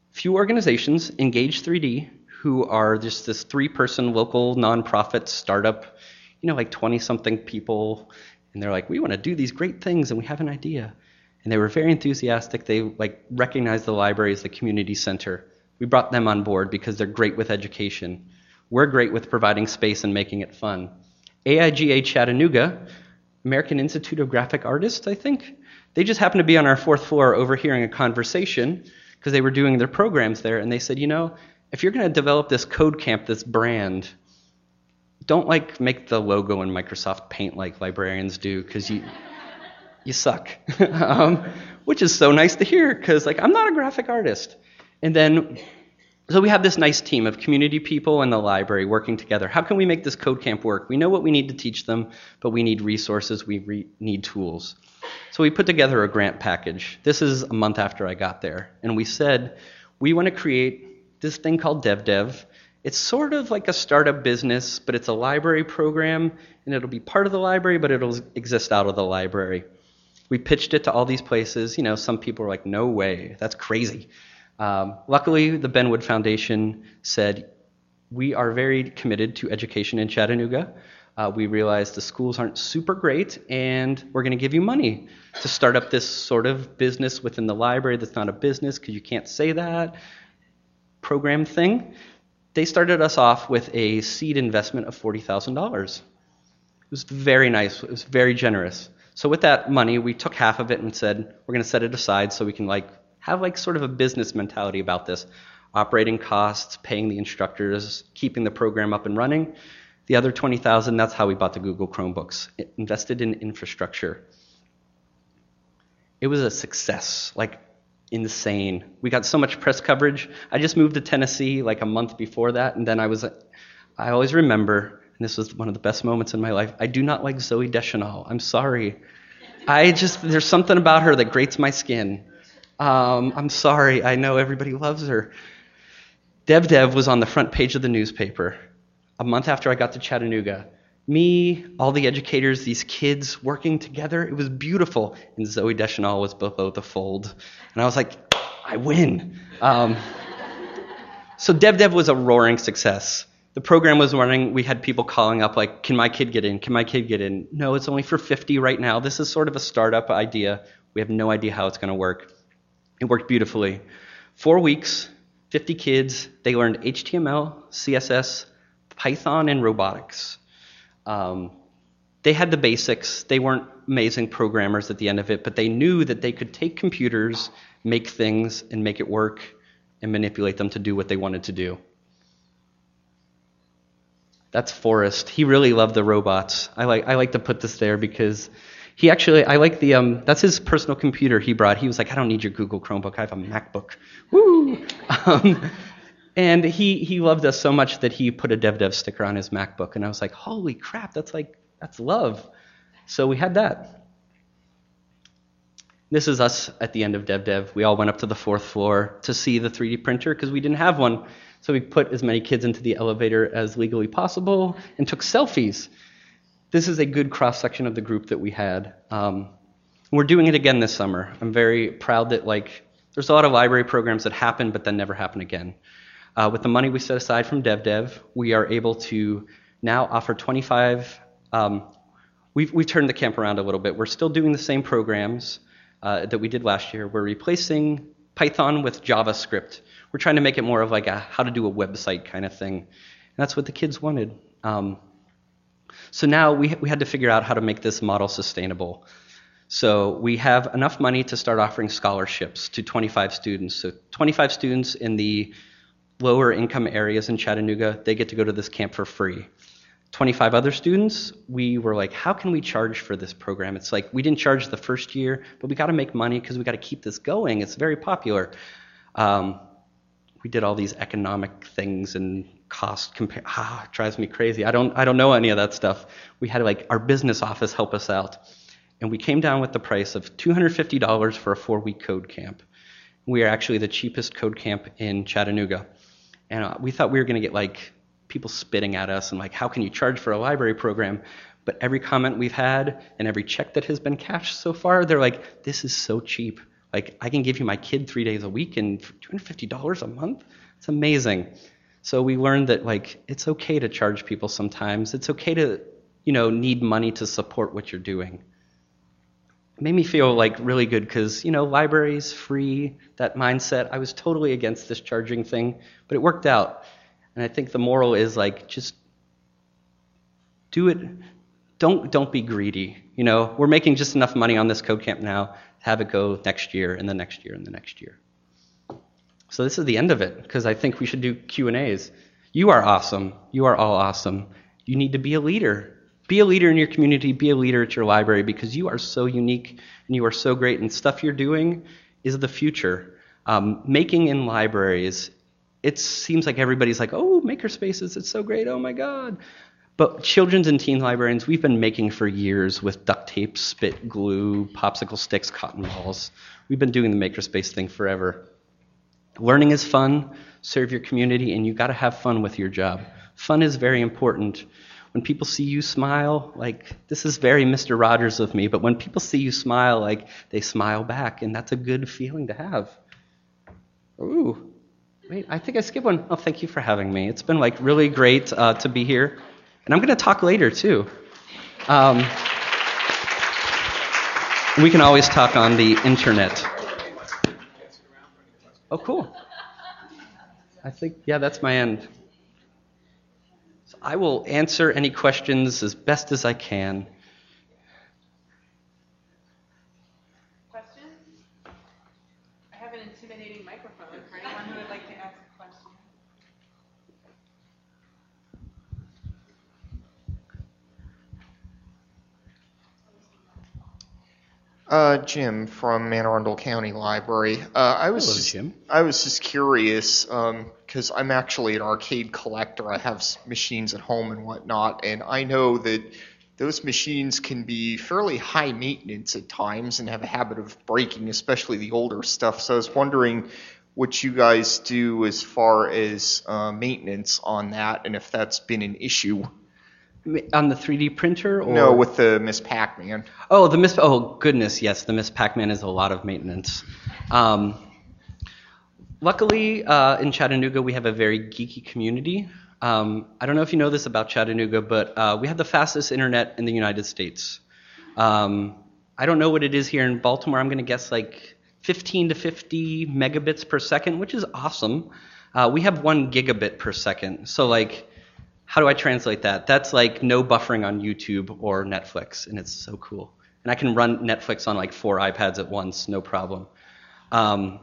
Speaker 2: few organizations, Engage 3D, who are just this three person local nonprofit startup, you know, like 20 something people. And they're like, we want to do these great things and we have an idea. And they were very enthusiastic. They like recognized the library as the community center. We brought them on board because they're great with education. We're great with providing space and making it fun. AIGA Chattanooga, American Institute of Graphic Artists, I think, they just happened to be on our fourth floor overhearing a conversation because they were doing their programs there, and they said, you know, if you're going to develop this code camp, this brand, don't like make the logo in Microsoft Paint like librarians do because you you suck, um, which is so nice to hear because like I'm not a graphic artist. And then so we have this nice team of community people and the library working together. How can we make this code camp work? We know what we need to teach them, but we need resources, we re- need tools. So we put together a grant package. This is a month after I got there. And we said, we want to create this thing called DevDev. It's sort of like a startup business, but it's a library program, and it'll be part of the library, but it'll exist out of the library. We pitched it to all these places. You know, some people were like, no way, that's crazy. Um, luckily, the Benwood Foundation said, We are very committed to education in Chattanooga. Uh, we realize the schools aren't super great, and we're going to give you money to start up this sort of business within the library that's not a business because you can't say that program thing. They started us off with a seed investment of $40,000. It was very nice, it was very generous. So, with that money, we took half of it and said, We're going to set it aside so we can like have like sort of a business mentality about this operating costs, paying the instructors, keeping the program up and running. The other 20,000, that's how we bought the Google Chromebooks. It invested in infrastructure. It was a success, like insane. We got so much press coverage. I just moved to Tennessee like a month before that, and then I was, I always remember, and this was one of the best moments in my life. I do not like Zooey Deschanel. I'm sorry. I just, there's something about her that grates my skin. Um, I'm sorry, I know everybody loves her. Dev Dev was on the front page of the newspaper a month after I got to Chattanooga. Me, all the educators, these kids working together, it was beautiful. And Zooey Deschanel was below the fold. And I was like, I win. Um, so Dev Dev was a roaring success. The program was running. We had people calling up, like, Can my kid get in? Can my kid get in? No, it's only for 50 right now. This is sort of a startup idea. We have no idea how it's going to work. It worked beautifully. Four weeks, 50 kids. They learned HTML, CSS, Python, and robotics. Um, they had the basics. They weren't amazing programmers at the end of it, but they knew that they could take computers, make things, and make it work, and manipulate them to do what they wanted to do. That's Forrest. He really loved the robots. I like, I like to put this there because he actually, I like the, um, that's his personal computer he brought. He was like, I don't need your Google Chromebook. I have a MacBook. Woo! Um, and he, he loved us so much that he put a dev dev sticker on his MacBook. And I was like, holy crap, that's like, that's love. So we had that. This is us at the end of dev dev. We all went up to the fourth floor to see the 3D printer because we didn't have one. So we put as many kids into the elevator as legally possible and took selfies this is a good cross section of the group that we had. Um, we're doing it again this summer. I'm very proud that like there's a lot of library programs that happen but then never happen again. Uh, with the money we set aside from DevDev, we are able to now offer 25. Um, we've, we've turned the camp around a little bit. We're still doing the same programs uh, that we did last year. We're replacing Python with JavaScript. We're trying to make it more of like a how to do a website kind of thing. And that's what the kids wanted. Um, so now we, we had to figure out how to make this model sustainable. So we have enough money to start offering scholarships to 25 students. So 25 students in the lower income areas in Chattanooga, they get to go to this camp for free. 25 other students, we were like, how can we charge for this program? It's like we didn't charge the first year, but we got to make money because we got to keep this going. It's very popular. Um, we did all these economic things and cost compare ah drives me crazy i don't i don't know any of that stuff we had like our business office help us out and we came down with the price of $250 for a four week code camp we are actually the cheapest code camp in chattanooga and uh, we thought we were going to get like people spitting at us and like how can you charge for a library program but every comment we've had and every check that has been cashed so far they're like this is so cheap like i can give you my kid three days a week and $250 a month it's amazing So we learned that like it's okay to charge people sometimes. It's okay to, you know, need money to support what you're doing. Made me feel like really good because, you know, libraries, free, that mindset. I was totally against this charging thing, but it worked out. And I think the moral is like just do it don't don't be greedy. You know, we're making just enough money on this code camp now. Have it go next year and the next year and the next year. So this is the end of it because I think we should do Q and A's. You are awesome. You are all awesome. You need to be a leader. Be a leader in your community. Be a leader at your library because you are so unique and you are so great. And stuff you're doing is the future. Um, making in libraries. It seems like everybody's like, oh, makerspaces, it's so great. Oh my God. But children's and teen librarians, we've been making for years with duct tape, spit, glue, popsicle sticks, cotton balls. We've been doing the makerspace thing forever. Learning is fun, serve your community, and you got to have fun with your job. Fun is very important. When people see you smile, like this is very Mr. Rogers of me, but when people see you smile, like they smile back, and that's a good feeling to have. Ooh, wait, I think I skipped one. Oh, thank you for having me. It's been like really great uh, to be here. And I'm going to talk later, too. Um, we can always talk on the internet. Oh, cool. I think, yeah, that's my end. So I will answer any questions as best as I can.
Speaker 1: Questions? I have an intimidating microphone for anyone who would like to ask a question.
Speaker 3: Uh, Jim from Anne Arundel County Library. Uh, I was
Speaker 2: Hello,
Speaker 3: just,
Speaker 2: Jim.
Speaker 3: I was just curious because I'm actually an arcade collector. I have machines at home and whatnot, and I know that those machines can be fairly high maintenance at times and have a habit of breaking, especially the older stuff. So I was wondering what you guys do as far as uh, maintenance on that, and if that's been an issue.
Speaker 2: On the 3D printer? Or?
Speaker 3: No, with the Miss Pac-Man.
Speaker 2: Oh, the Miss. Oh, goodness, yes, the Miss Pac-Man is a lot of maintenance. Um, luckily, uh, in Chattanooga, we have a very geeky community. Um, I don't know if you know this about Chattanooga, but uh, we have the fastest internet in the United States. Um, I don't know what it is here in Baltimore. I'm going to guess like 15 to 50 megabits per second, which is awesome. Uh, we have one gigabit per second. So, like, how do I translate that? That's like no buffering on YouTube or Netflix, and it's so cool. And I can run Netflix on like four iPads at once, no problem. Um,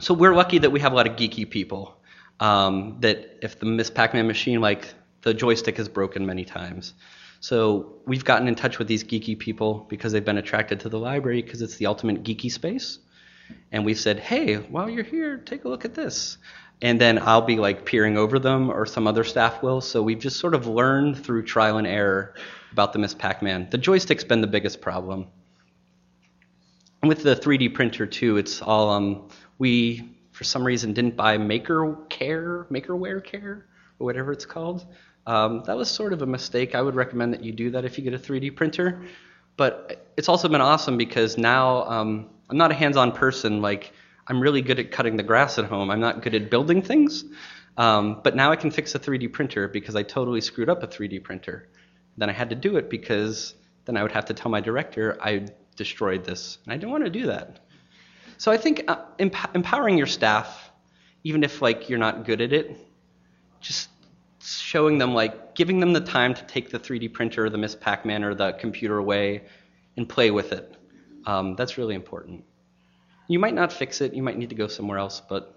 Speaker 2: so we're lucky that we have a lot of geeky people. Um, that if the Miss Pac-Man machine, like the joystick is broken many times. So we've gotten in touch with these geeky people because they've been attracted to the library because it's the ultimate geeky space. And we've said, hey, while you're here, take a look at this. And then I'll be like peering over them, or some other staff will. So we've just sort of learned through trial and error about the Miss Pac-Man. The joystick's been the biggest problem. And with the 3D printer too, it's all um, we for some reason didn't buy Maker Care, Makerware Care, or whatever it's called. Um, that was sort of a mistake. I would recommend that you do that if you get a 3D printer. But it's also been awesome because now um, I'm not a hands-on person. Like I'm really good at cutting the grass at home. I'm not good at building things. Um, but now I can fix a 3D printer because I totally screwed up a 3D printer. Then I had to do it because then I would have to tell my director I destroyed this, and I don't want to do that. So I think uh, emp- empowering your staff, even if like you're not good at it, just showing them like giving them the time to take the 3D printer the Miss Pac-Man or the computer away and play with it. Um, that's really important. You might not fix it. You might need to go somewhere else, but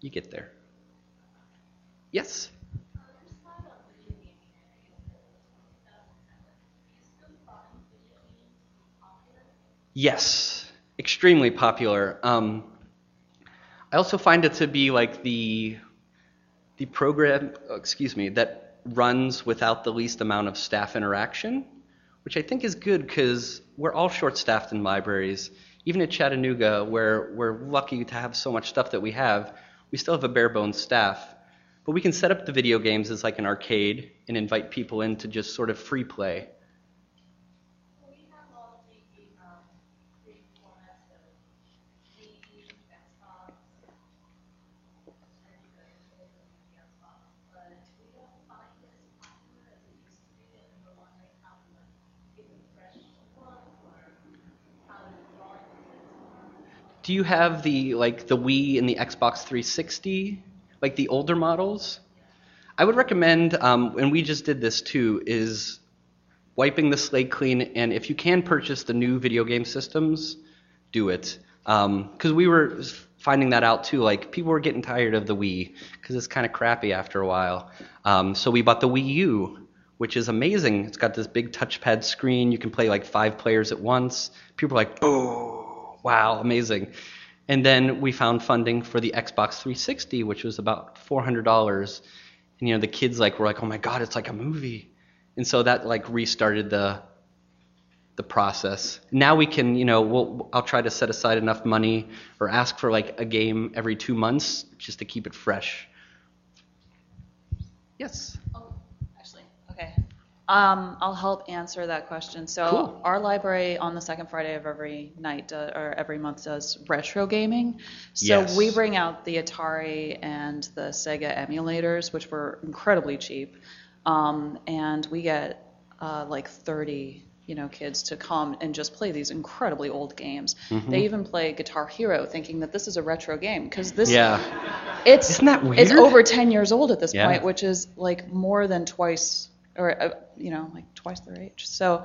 Speaker 2: you get there. Yes. Yes, extremely popular. Um, I also find it to be like the the program, uh, excuse me, that runs without the least amount of staff interaction, which I think is good because we're all short-staffed in libraries. Even at Chattanooga, where we're lucky to have so much stuff that we have, we still have a bare bones staff. But we can set up the video games as like an arcade and invite people in to just sort of free play.
Speaker 4: We have all of the, um, big formats of Steam, Xbox,
Speaker 2: do you have the like the Wii and the Xbox 360, like the older models? I would recommend, um, and we just did this too, is wiping the slate clean. And if you can purchase the new video game systems, do it. Because we were finding that out too. Like people were getting tired of the Wii because it's kind of crappy after a while. Um, so we bought the Wii U, which is amazing. It's got this big touchpad screen. You can play like five players at once. People are like, "Boo! Wow, amazing!" And then we found funding for the Xbox 360, which was about $400. And you know, the kids like were like, "Oh my God, it's like a movie!" And so that like restarted the the process. Now we can, you know, we'll, I'll try to set aside enough money or ask for like a game every two months just to keep it fresh. Yes.
Speaker 5: Oh, okay. Um, I'll help answer that question. So
Speaker 2: Cool.
Speaker 5: our library on the second Friday of every night do, or every month does retro gaming. So
Speaker 2: Yes.
Speaker 5: we bring out the Atari and the Sega emulators, which were incredibly cheap, um, and we get uh, like 30 you know kids to come and just play these incredibly old games.
Speaker 2: Mm-hmm.
Speaker 5: They even play Guitar Hero, thinking that this is a retro game because this
Speaker 2: Yeah.
Speaker 5: it's
Speaker 2: Isn't that
Speaker 5: It's over 10 years old at this
Speaker 2: Yeah.
Speaker 5: point, which is like more than twice, or uh, you know, like twice their age. So,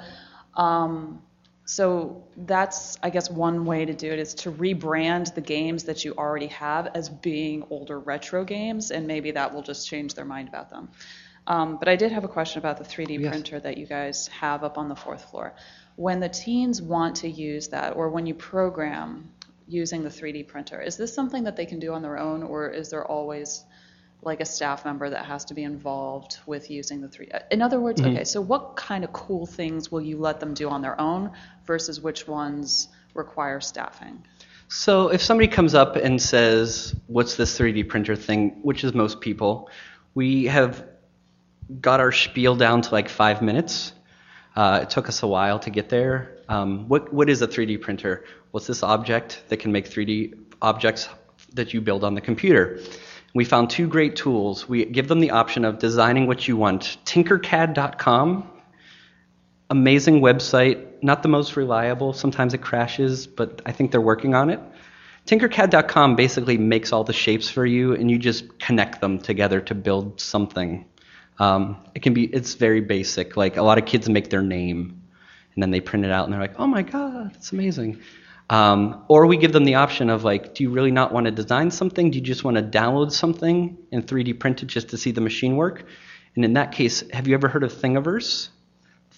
Speaker 5: um, so that's I guess one way to do it is to rebrand the games that you already have as being older retro games, and maybe that will just change their mind about them. Um, but I did have a question about the 3D
Speaker 2: Yes.
Speaker 5: printer that you guys have up on the fourth floor. When the teens want to use that, or when you program using the 3D printer, is this something that they can do on their own, or is there always like a staff member that has to be involved with using the 3D? In other words, okay, so what kind of cool things will you let them do on their own versus which ones require staffing?
Speaker 2: So if somebody comes up and says, "What's this 3D printer thing?" which is most people, we have got our spiel down to like five minutes. Uh, it took us a while to get there. Um, what what is a 3D printer? What's this object that can make 3D objects that you build on the computer? We found two great tools. We give them the option of designing what you want. Tinkercad.com amazing website, not the most reliable. Sometimes it crashes, but I think they're working on it. Tinkercad.com basically makes all the shapes for you, and you just connect them together to build something. Um, it can be, it's very basic. Like a lot of kids make their name, and then they print it out, and they're like, "Oh my god, it's amazing." Um, or we give them the option of like, do you really not want to design something? Do you just want to download something and 3D print it just to see the machine work? And in that case, have you ever heard of Thingiverse?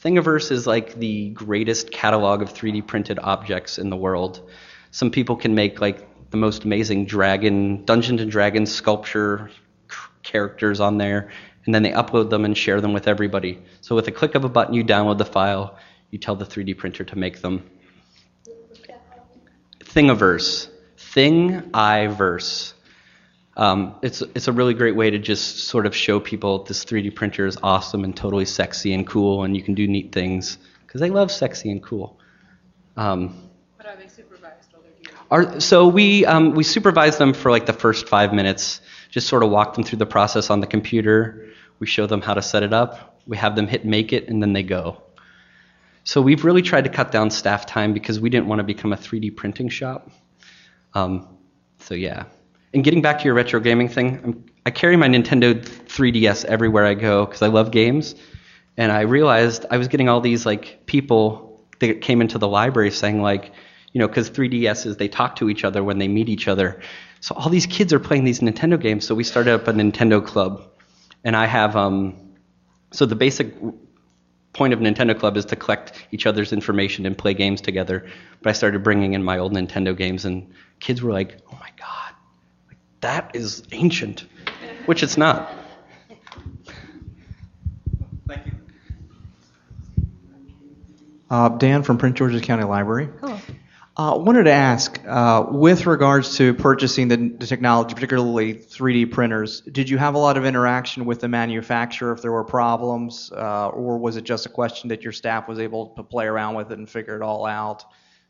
Speaker 2: Thingiverse is like the greatest catalog of 3D printed objects in the world. Some people can make like the most amazing dragon, Dungeons and Dragons sculpture characters on there, and then they upload them and share them with everybody. So with a click of a button, you download the file, you tell the 3D printer to make them. Thingiverse, Thingiverse. Um, it's it's a really great way to just sort of show people this 3D printer is awesome and totally sexy and cool, and you can do neat things because they love sexy and cool. Um,
Speaker 1: But are they supervised while they're doing
Speaker 2: our, so we um, we supervise them for like the first five minutes, just sort of walk them through the process on the computer. We show them how to set it up. We have them hit make it, and then they go. So we've really tried to cut down staff time because we didn't want to become a 3D printing shop. Um, so yeah. And getting back to your retro gaming thing, I'm, I carry my Nintendo 3DS everywhere I go because I love games. And I realized I was getting all these like people that came into the library saying like, you know, because 3DSs they talk to each other when they meet each other. So all these kids are playing these Nintendo games. So we started up a Nintendo club, and I have um, so the basic point of Nintendo Club is to collect each other's information and play games together. But I started bringing in my old Nintendo games, and kids were like, "Oh my god, like, that is ancient," which it's not.
Speaker 6: Thank you. Uh, Dan from Prince George's County Library.
Speaker 5: Hello.
Speaker 6: Uh, I wanted to ask, uh, with regards to purchasing the, the technology, particularly 3D printers, did you have a lot of interaction with the manufacturer if there were problems, uh, or was it just a question that your staff was able to play around with it and figure it all out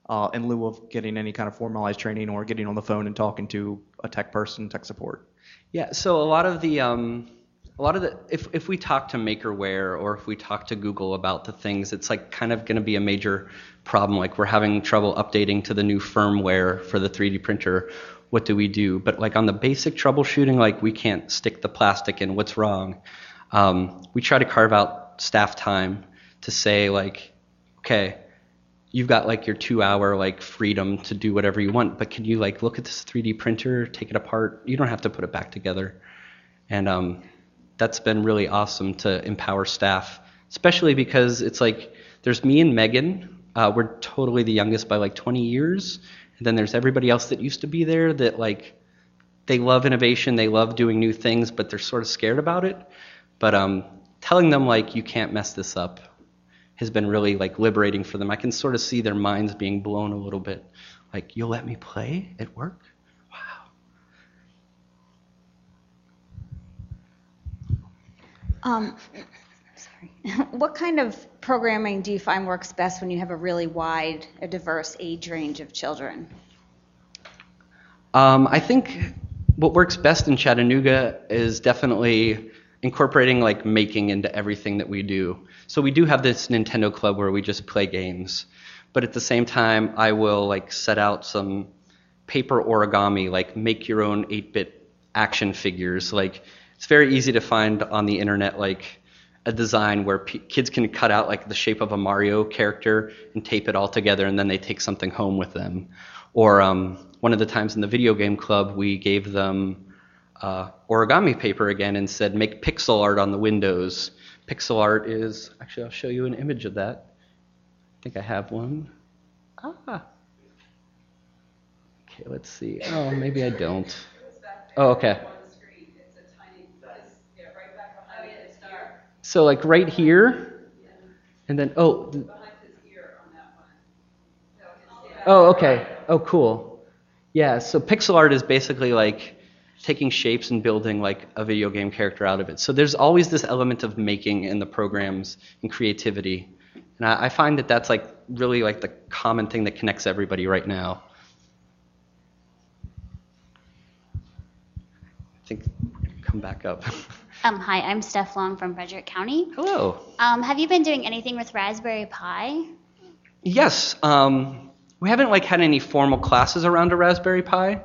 Speaker 6: uh, in lieu of getting any kind of formalized training or getting on the phone and talking to a tech person, tech support?
Speaker 2: Yeah, so a lot of the um, a lot of the if if we talk to Makerware or if we talk to Google about the things, it's like kind of going to be a major problem. Like we're having trouble updating to the new firmware for the 3D printer. What do we do? But like on the basic troubleshooting, like we can't stick the plastic in. What's wrong? Um, we try to carve out staff time to say like, okay, you've got like your two hour like freedom to do whatever you want, but can you like look at this 3D printer, take it apart? You don't have to put it back together. And um, that's been really awesome to empower staff, especially because it's like there's me and Megan. Uh, we're totally the youngest by like 20 years, and then there's everybody else that used to be there that like they love innovation, they love doing new things, but they're sort of scared about it. But um, telling them like you can't mess this up has been really like liberating for them. I can sort of see their minds being blown a little bit. Like, you'll let me play at work? Wow.
Speaker 7: Um, sorry. what kind of programming do you find works best when you have a really wide, a diverse age range of children?
Speaker 2: Um, I think what works best in Chattanooga is definitely incorporating like making into everything that we do. So we do have this Nintendo club where we just play games, but at the same time, I will like set out some paper origami, like make your own 8-bit action figures. Like it's very easy to find on the internet like a design where p- kids can cut out like the shape of a Mario character and tape it all together, and then they take something home with them. Or um, one of the times in the video game club, we gave them uh, origami paper again and said, make pixel art on the windows. Pixel art is, actually, I'll show you an image of that. I think I have one. Ah. Okay, let's see. Oh, maybe I don't. Oh, okay. So, like right here, and then, oh. Oh, okay. Oh, cool. Yeah, so pixel art is basically like taking shapes and building like a video game character out of it. So there's always this element of making in the programs and creativity. And I, I find that that's like really like the common thing that connects everybody right now. I think come back up.
Speaker 8: Um, hi, I'm Steph Long from Frederick County.
Speaker 2: Hello.
Speaker 8: Um, have you been doing anything with Raspberry Pi?
Speaker 2: Yes. Um, we haven't like had any formal classes around a Raspberry Pi,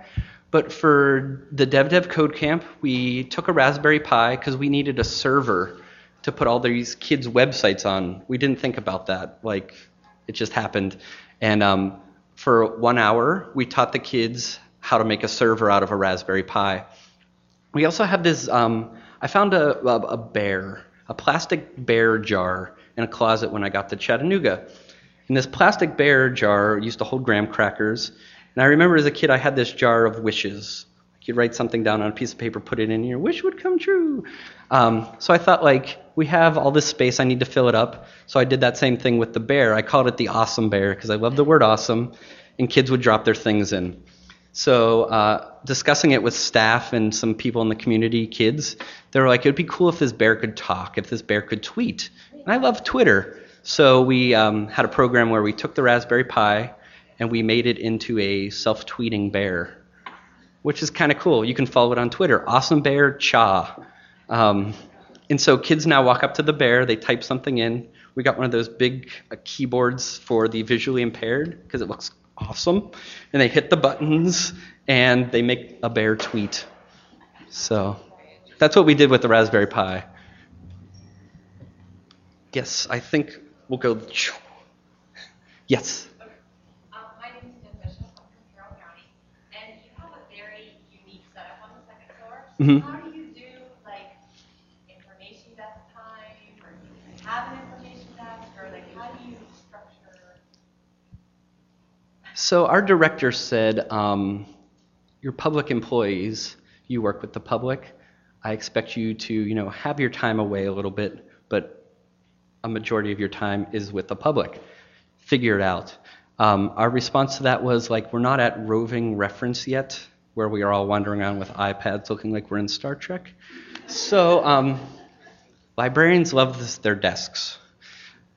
Speaker 2: but for the DevDev Code Camp, we took a Raspberry Pi because we needed a server to put all these kids' websites on. We didn't think about that. Like, it just happened. And um, for one hour, we taught the kids how to make a server out of a Raspberry Pi. We also have this. I found a, a, a bear, a plastic bear jar in a closet when I got to Chattanooga. And this plastic bear jar used to hold graham crackers. And I remember as a kid, I had this jar of wishes. You'd write something down on a piece of paper, put it in, and your wish would come true. Um, so I thought, like, we have all this space, I need to fill it up. So I did that same thing with the bear. I called it the awesome bear because I love the word awesome, and kids would drop their things in. So uh, discussing it with staff and some people in the community, kids, they were like, it'd be cool if this bear could talk, if this bear could tweet. And I love Twitter. So we um, had a program where we took the Raspberry Pi and we made it into a self-tweeting bear, which is kind of cool. You can follow it on Twitter, Awesome Bear Cha. Um, and so kids now walk up to the bear, they type something in. We got one of those big uh, keyboards for the visually impaired because it looks awesome. And they hit the buttons and they make a bear tweet. So that's what we did with the Raspberry Pi. Yes, I think we'll go. Yes.
Speaker 4: Um, my name is Jen Bishop. I'm from Carroll County, and you have a very unique setup on the second floor.
Speaker 2: Mhm.
Speaker 4: How do you do like information desk time, or do you have an information desk, or like how do you structure?
Speaker 2: So our director said, um, "You're public employees. You work with the public. I expect you to, you know, have your time away a little bit, but a majority of your time is with the public. Figure it out." Um, our response to that was like, "We're not at roving reference yet, where we are all wandering around with iPads, looking like we're in Star Trek." So um, librarians love this, their desks,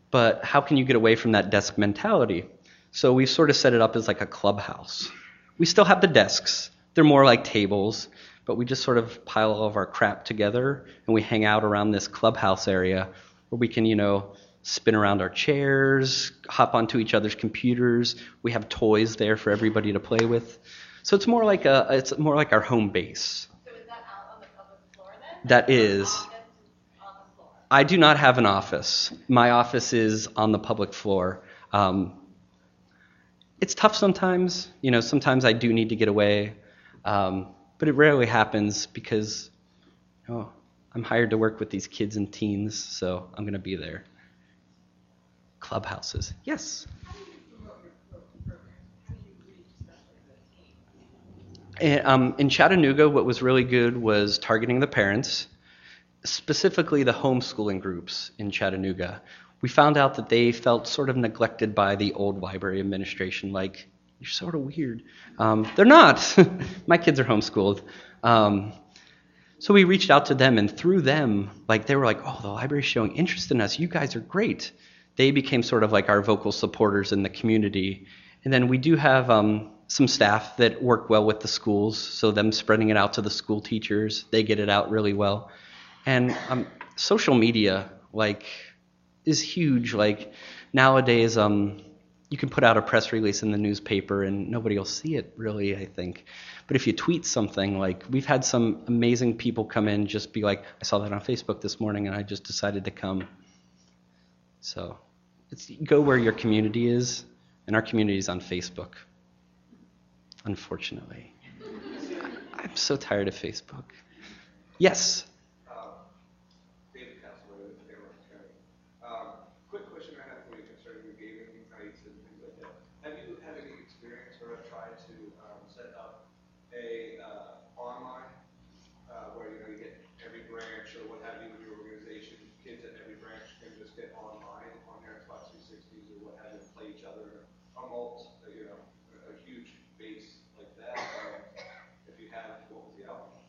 Speaker 2: but how can you get away from that desk mentality? So we've sort of set it up as like a clubhouse. We still have the desks. They're more like tables, but we just sort of pile all of our crap together and we hang out around this clubhouse area where we can, you know, spin around our chairs, hop onto each other's computers. We have toys there for everybody to play with. So it's more like a it's more like our home base.
Speaker 4: So is that out on the public floor then?
Speaker 2: That is.
Speaker 4: office On the floor?
Speaker 2: I do not have an office. My office is on the public floor. Um, it's tough sometimes. You know, sometimes I do need to get away, um, but it rarely happens because, you know, I'm hired to work with these kids and teens, so I'm going to be there. Clubhouses, yes. And, um, in Chattanooga, what was really good was targeting the parents, specifically the homeschooling groups in Chattanooga. We found out that they felt sort of neglected by the old library administration, like, you're sort of weird. Um, they're not. My kids are homeschooled. Um, so we reached out to them, and through them, like they were like, "Oh, the library's showing interest in us. You guys are great." They became sort of like our vocal supporters in the community. And then we do have um, some staff that work well with the schools, so them spreading it out to the school teachers, they get it out really well. And um, social media, like, is huge. Like nowadays, um, you can put out a press release in the newspaper and nobody will see it really, I think. But if you tweet something, like we've had some amazing people come in, just be like, I saw that on Facebook this morning and I just decided to come. So it's go where your community is, and our community is on Facebook. Unfortunately, I'm so tired of Facebook. Yes.
Speaker 9: David Castleman with Fairmont County. Um, quick question I have for you concerning your gaming nights and things like that. Have you had any experience or have tried to um, set up a uh, online uh, where you know you get every branch or what have you in your organization, kids at every branch can just get online on their Xbox 360s or what have you, play each other, a mult, uh, you know, a, a huge base like that. Um, if you have, what was the outcome?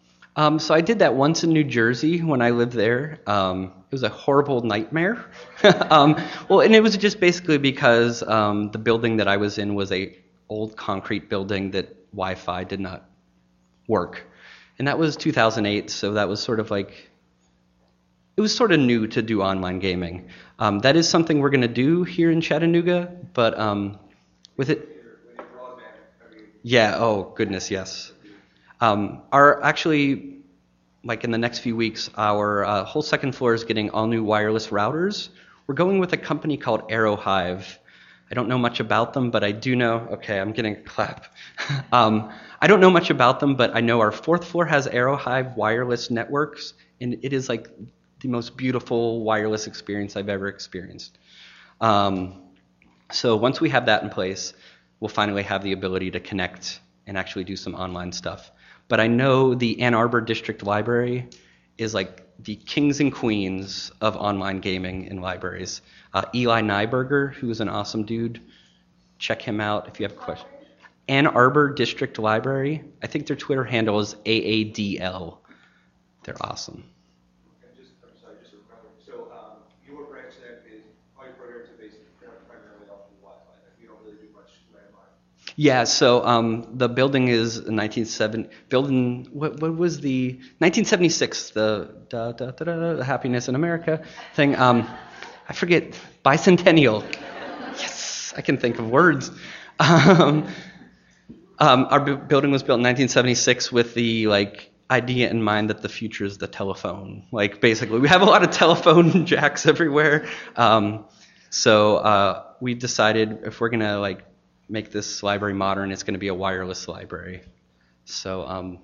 Speaker 2: Um, so I did that once in New Jersey when I lived there. Um, it was a horrible nightmare. um, well, and it was just basically because um, the building that I was in was a old concrete building that Wi-Fi did not work, and that was 2008. So that was sort of like it was sort of new to do online gaming. Um, that is something we're going to do here in Chattanooga, but um, with it. Yeah. Oh goodness, yes. Um, actually, like in the next few weeks, our uh, whole second floor is getting all new wireless routers. We're going with a company called AeroHive. I don't know much about them, but I do know. Okay, I'm getting a clap. um, I don't know much about them, but I know our fourth floor has AeroHive wireless networks, and it is like the most beautiful wireless experience I've ever experienced. Um, so once we have that in place, we'll finally have the ability to connect and actually do some online stuff. But I know the Ann Arbor District Library is like the kings and queens of online gaming in libraries. Uh, Eli Neiburger, who is an awesome dude, check him out if you have questions. Ann Arbor District Library. I think their Twitter handle is AADL. They're awesome.
Speaker 9: And just, I'm sorry, just a comment. So, um, your branch then is, all your programs are based primarily off of Wi-Fi, then you don't really do much landline.
Speaker 2: Yeah, so um, the building is 1970. Building what, what was the 1976 the da, da, da, Happiness in America thing? Um, I forget bicentennial. Yes, I can think of words. Um, um, our bu- building was built in 1976 with the like idea in mind that the future is the telephone. Like basically, we have a lot of telephone jacks everywhere. Um, so uh, we decided if we're gonna like make this library modern, it's gonna be a wireless library. So um,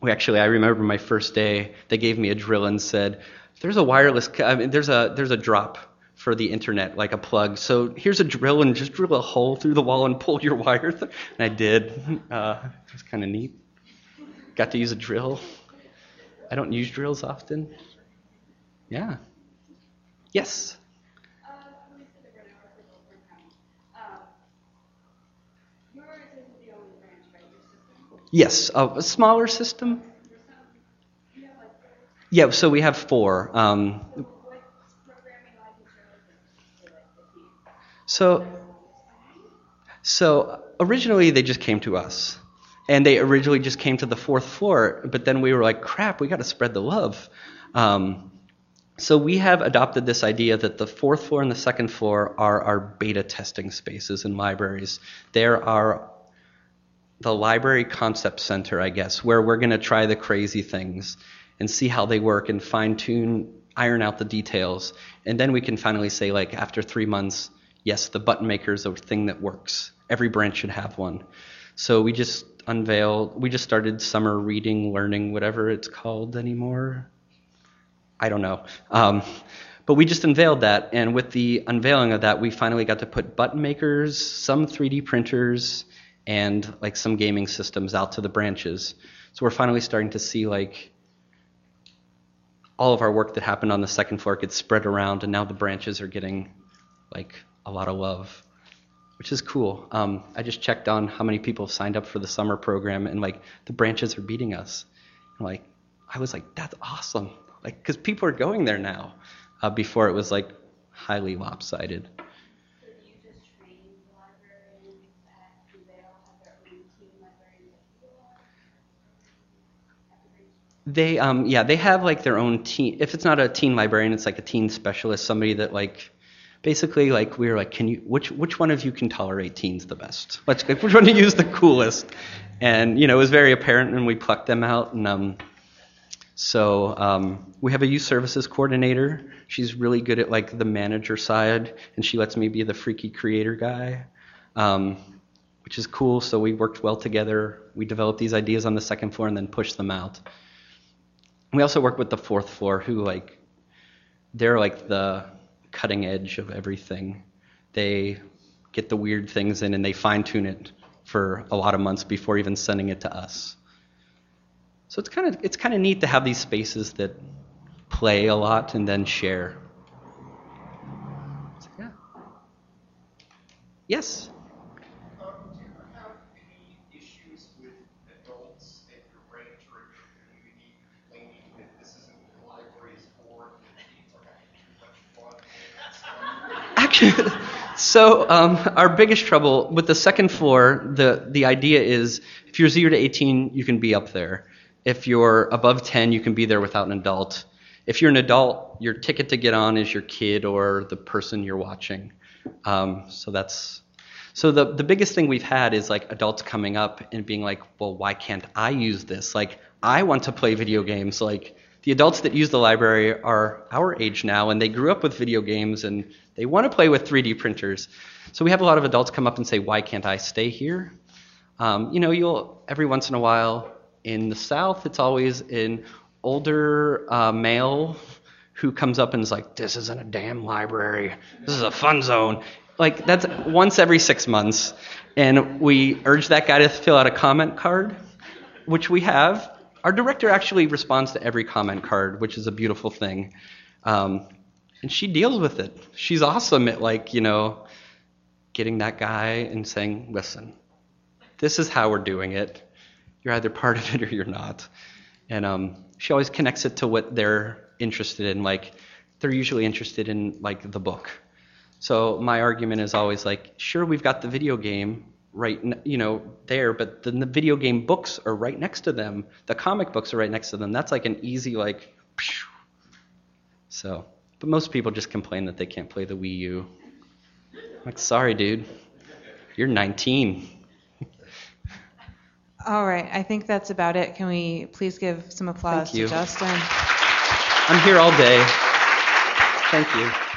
Speaker 2: we actually, I remember my first day, they gave me a drill and said, "There's a wireless, I mean, there's a there's a drop for the internet, like a plug. So here's a drill and just drill a hole through the wall and pull your wire." Th-. And I did. Uh, it was kind of neat. Got to use a drill. I don't use drills often. Yeah. Yes. Yes, a, smaller system. Yeah, so we have four. Um, so, so originally they just came to us, and they originally just came to the fourth floor, but then we were like, crap, we got to spread the love. Um, so we have adopted this idea that the fourth floor and the second floor are our beta testing spaces and libraries. There are the library concept center, I guess, where we're going to try the crazy things and see how they work and fine tune, iron out the details. And then we can finally say, like, after three months, yes, the button maker is a thing that works. Every branch should have one. So we just unveiled, we just started summer reading, learning, whatever it's called anymore. I don't know. Um, but we just unveiled that, and with the unveiling of that, we finally got to put button makers, some 3D printers, and like some gaming systems out to the branches. So we're finally starting to see like all of our work that happened on the second floor gets spread around, and now the branches are getting like a lot of love, which is cool. Um, I just checked on how many people have signed up for the summer program, and like the branches are beating us. And, like I was like, that's awesome like because people are going there now. Uh, before it was like highly lopsided. They um yeah they have like their own teen. If it's not a teen librarian, it's like a teen specialist, somebody that like basically like we were like, can you which which one of you can tolerate teens the best? Let's like, which one you is the coolest? And you know it was very apparent, and we plucked them out, and um so um, we have a youth services coordinator. She's really good at like the manager side, and she lets me be the freaky creator guy, um, which is cool. So we worked well together. We developed these ideas on the second floor and then pushed them out. We also work with the fourth floor, who like they're like the cutting edge of everything. They get the weird things in and they fine tune it for a lot of months before even sending it to us. So it's kind of it's kind of neat to have these spaces that play a lot and then share. So, yeah. Yes.
Speaker 3: Um, do you have any issues with adults at your branch or at your community complaining that this isn't what the library's for, and that teens are having too much fun?
Speaker 2: Actually, so um, our biggest trouble with the second floor, the the idea is if you're zero to 18, you can be up there. If you're above 10, you can be there without an adult. If you're an adult, your ticket to get on is your kid or the person you're watching. Um, so that's so the the biggest thing we've had is like adults coming up and being like, well, why can't I use this? Like I want to play video games. Like the adults that use the library are our age now, and they grew up with video games and they want to play with 3D printers. So we have a lot of adults come up and say, why can't I stay here? Um, you know, you'll every once in a while in the South, it's always an older uh, male who comes up and is like, "This isn't a damn library. This is a fun zone." Like that's once every six months, and we urge that guy to fill out a comment card, which we have. Our director actually responds to every comment card, which is a beautiful thing, um, and she deals with it. She's awesome at like you know, getting that guy and saying, "Listen, this is how we're doing it." you're either part of it or you're not. And um, she always connects it to what they're interested in. Like they're usually interested in like the book. So my argument is always like, sure, we've got the video game right, you know, there, but then the video game books are right next to them. The comic books are right next to them. That's like an easy like. So, but most people just complain that they can't play the Wii U. I'm like, sorry, dude, you're 19.
Speaker 1: All right, I think that's about it. Can we please give some applause
Speaker 2: Thank you.
Speaker 1: to Justin?
Speaker 2: I'm here all day. Thank you.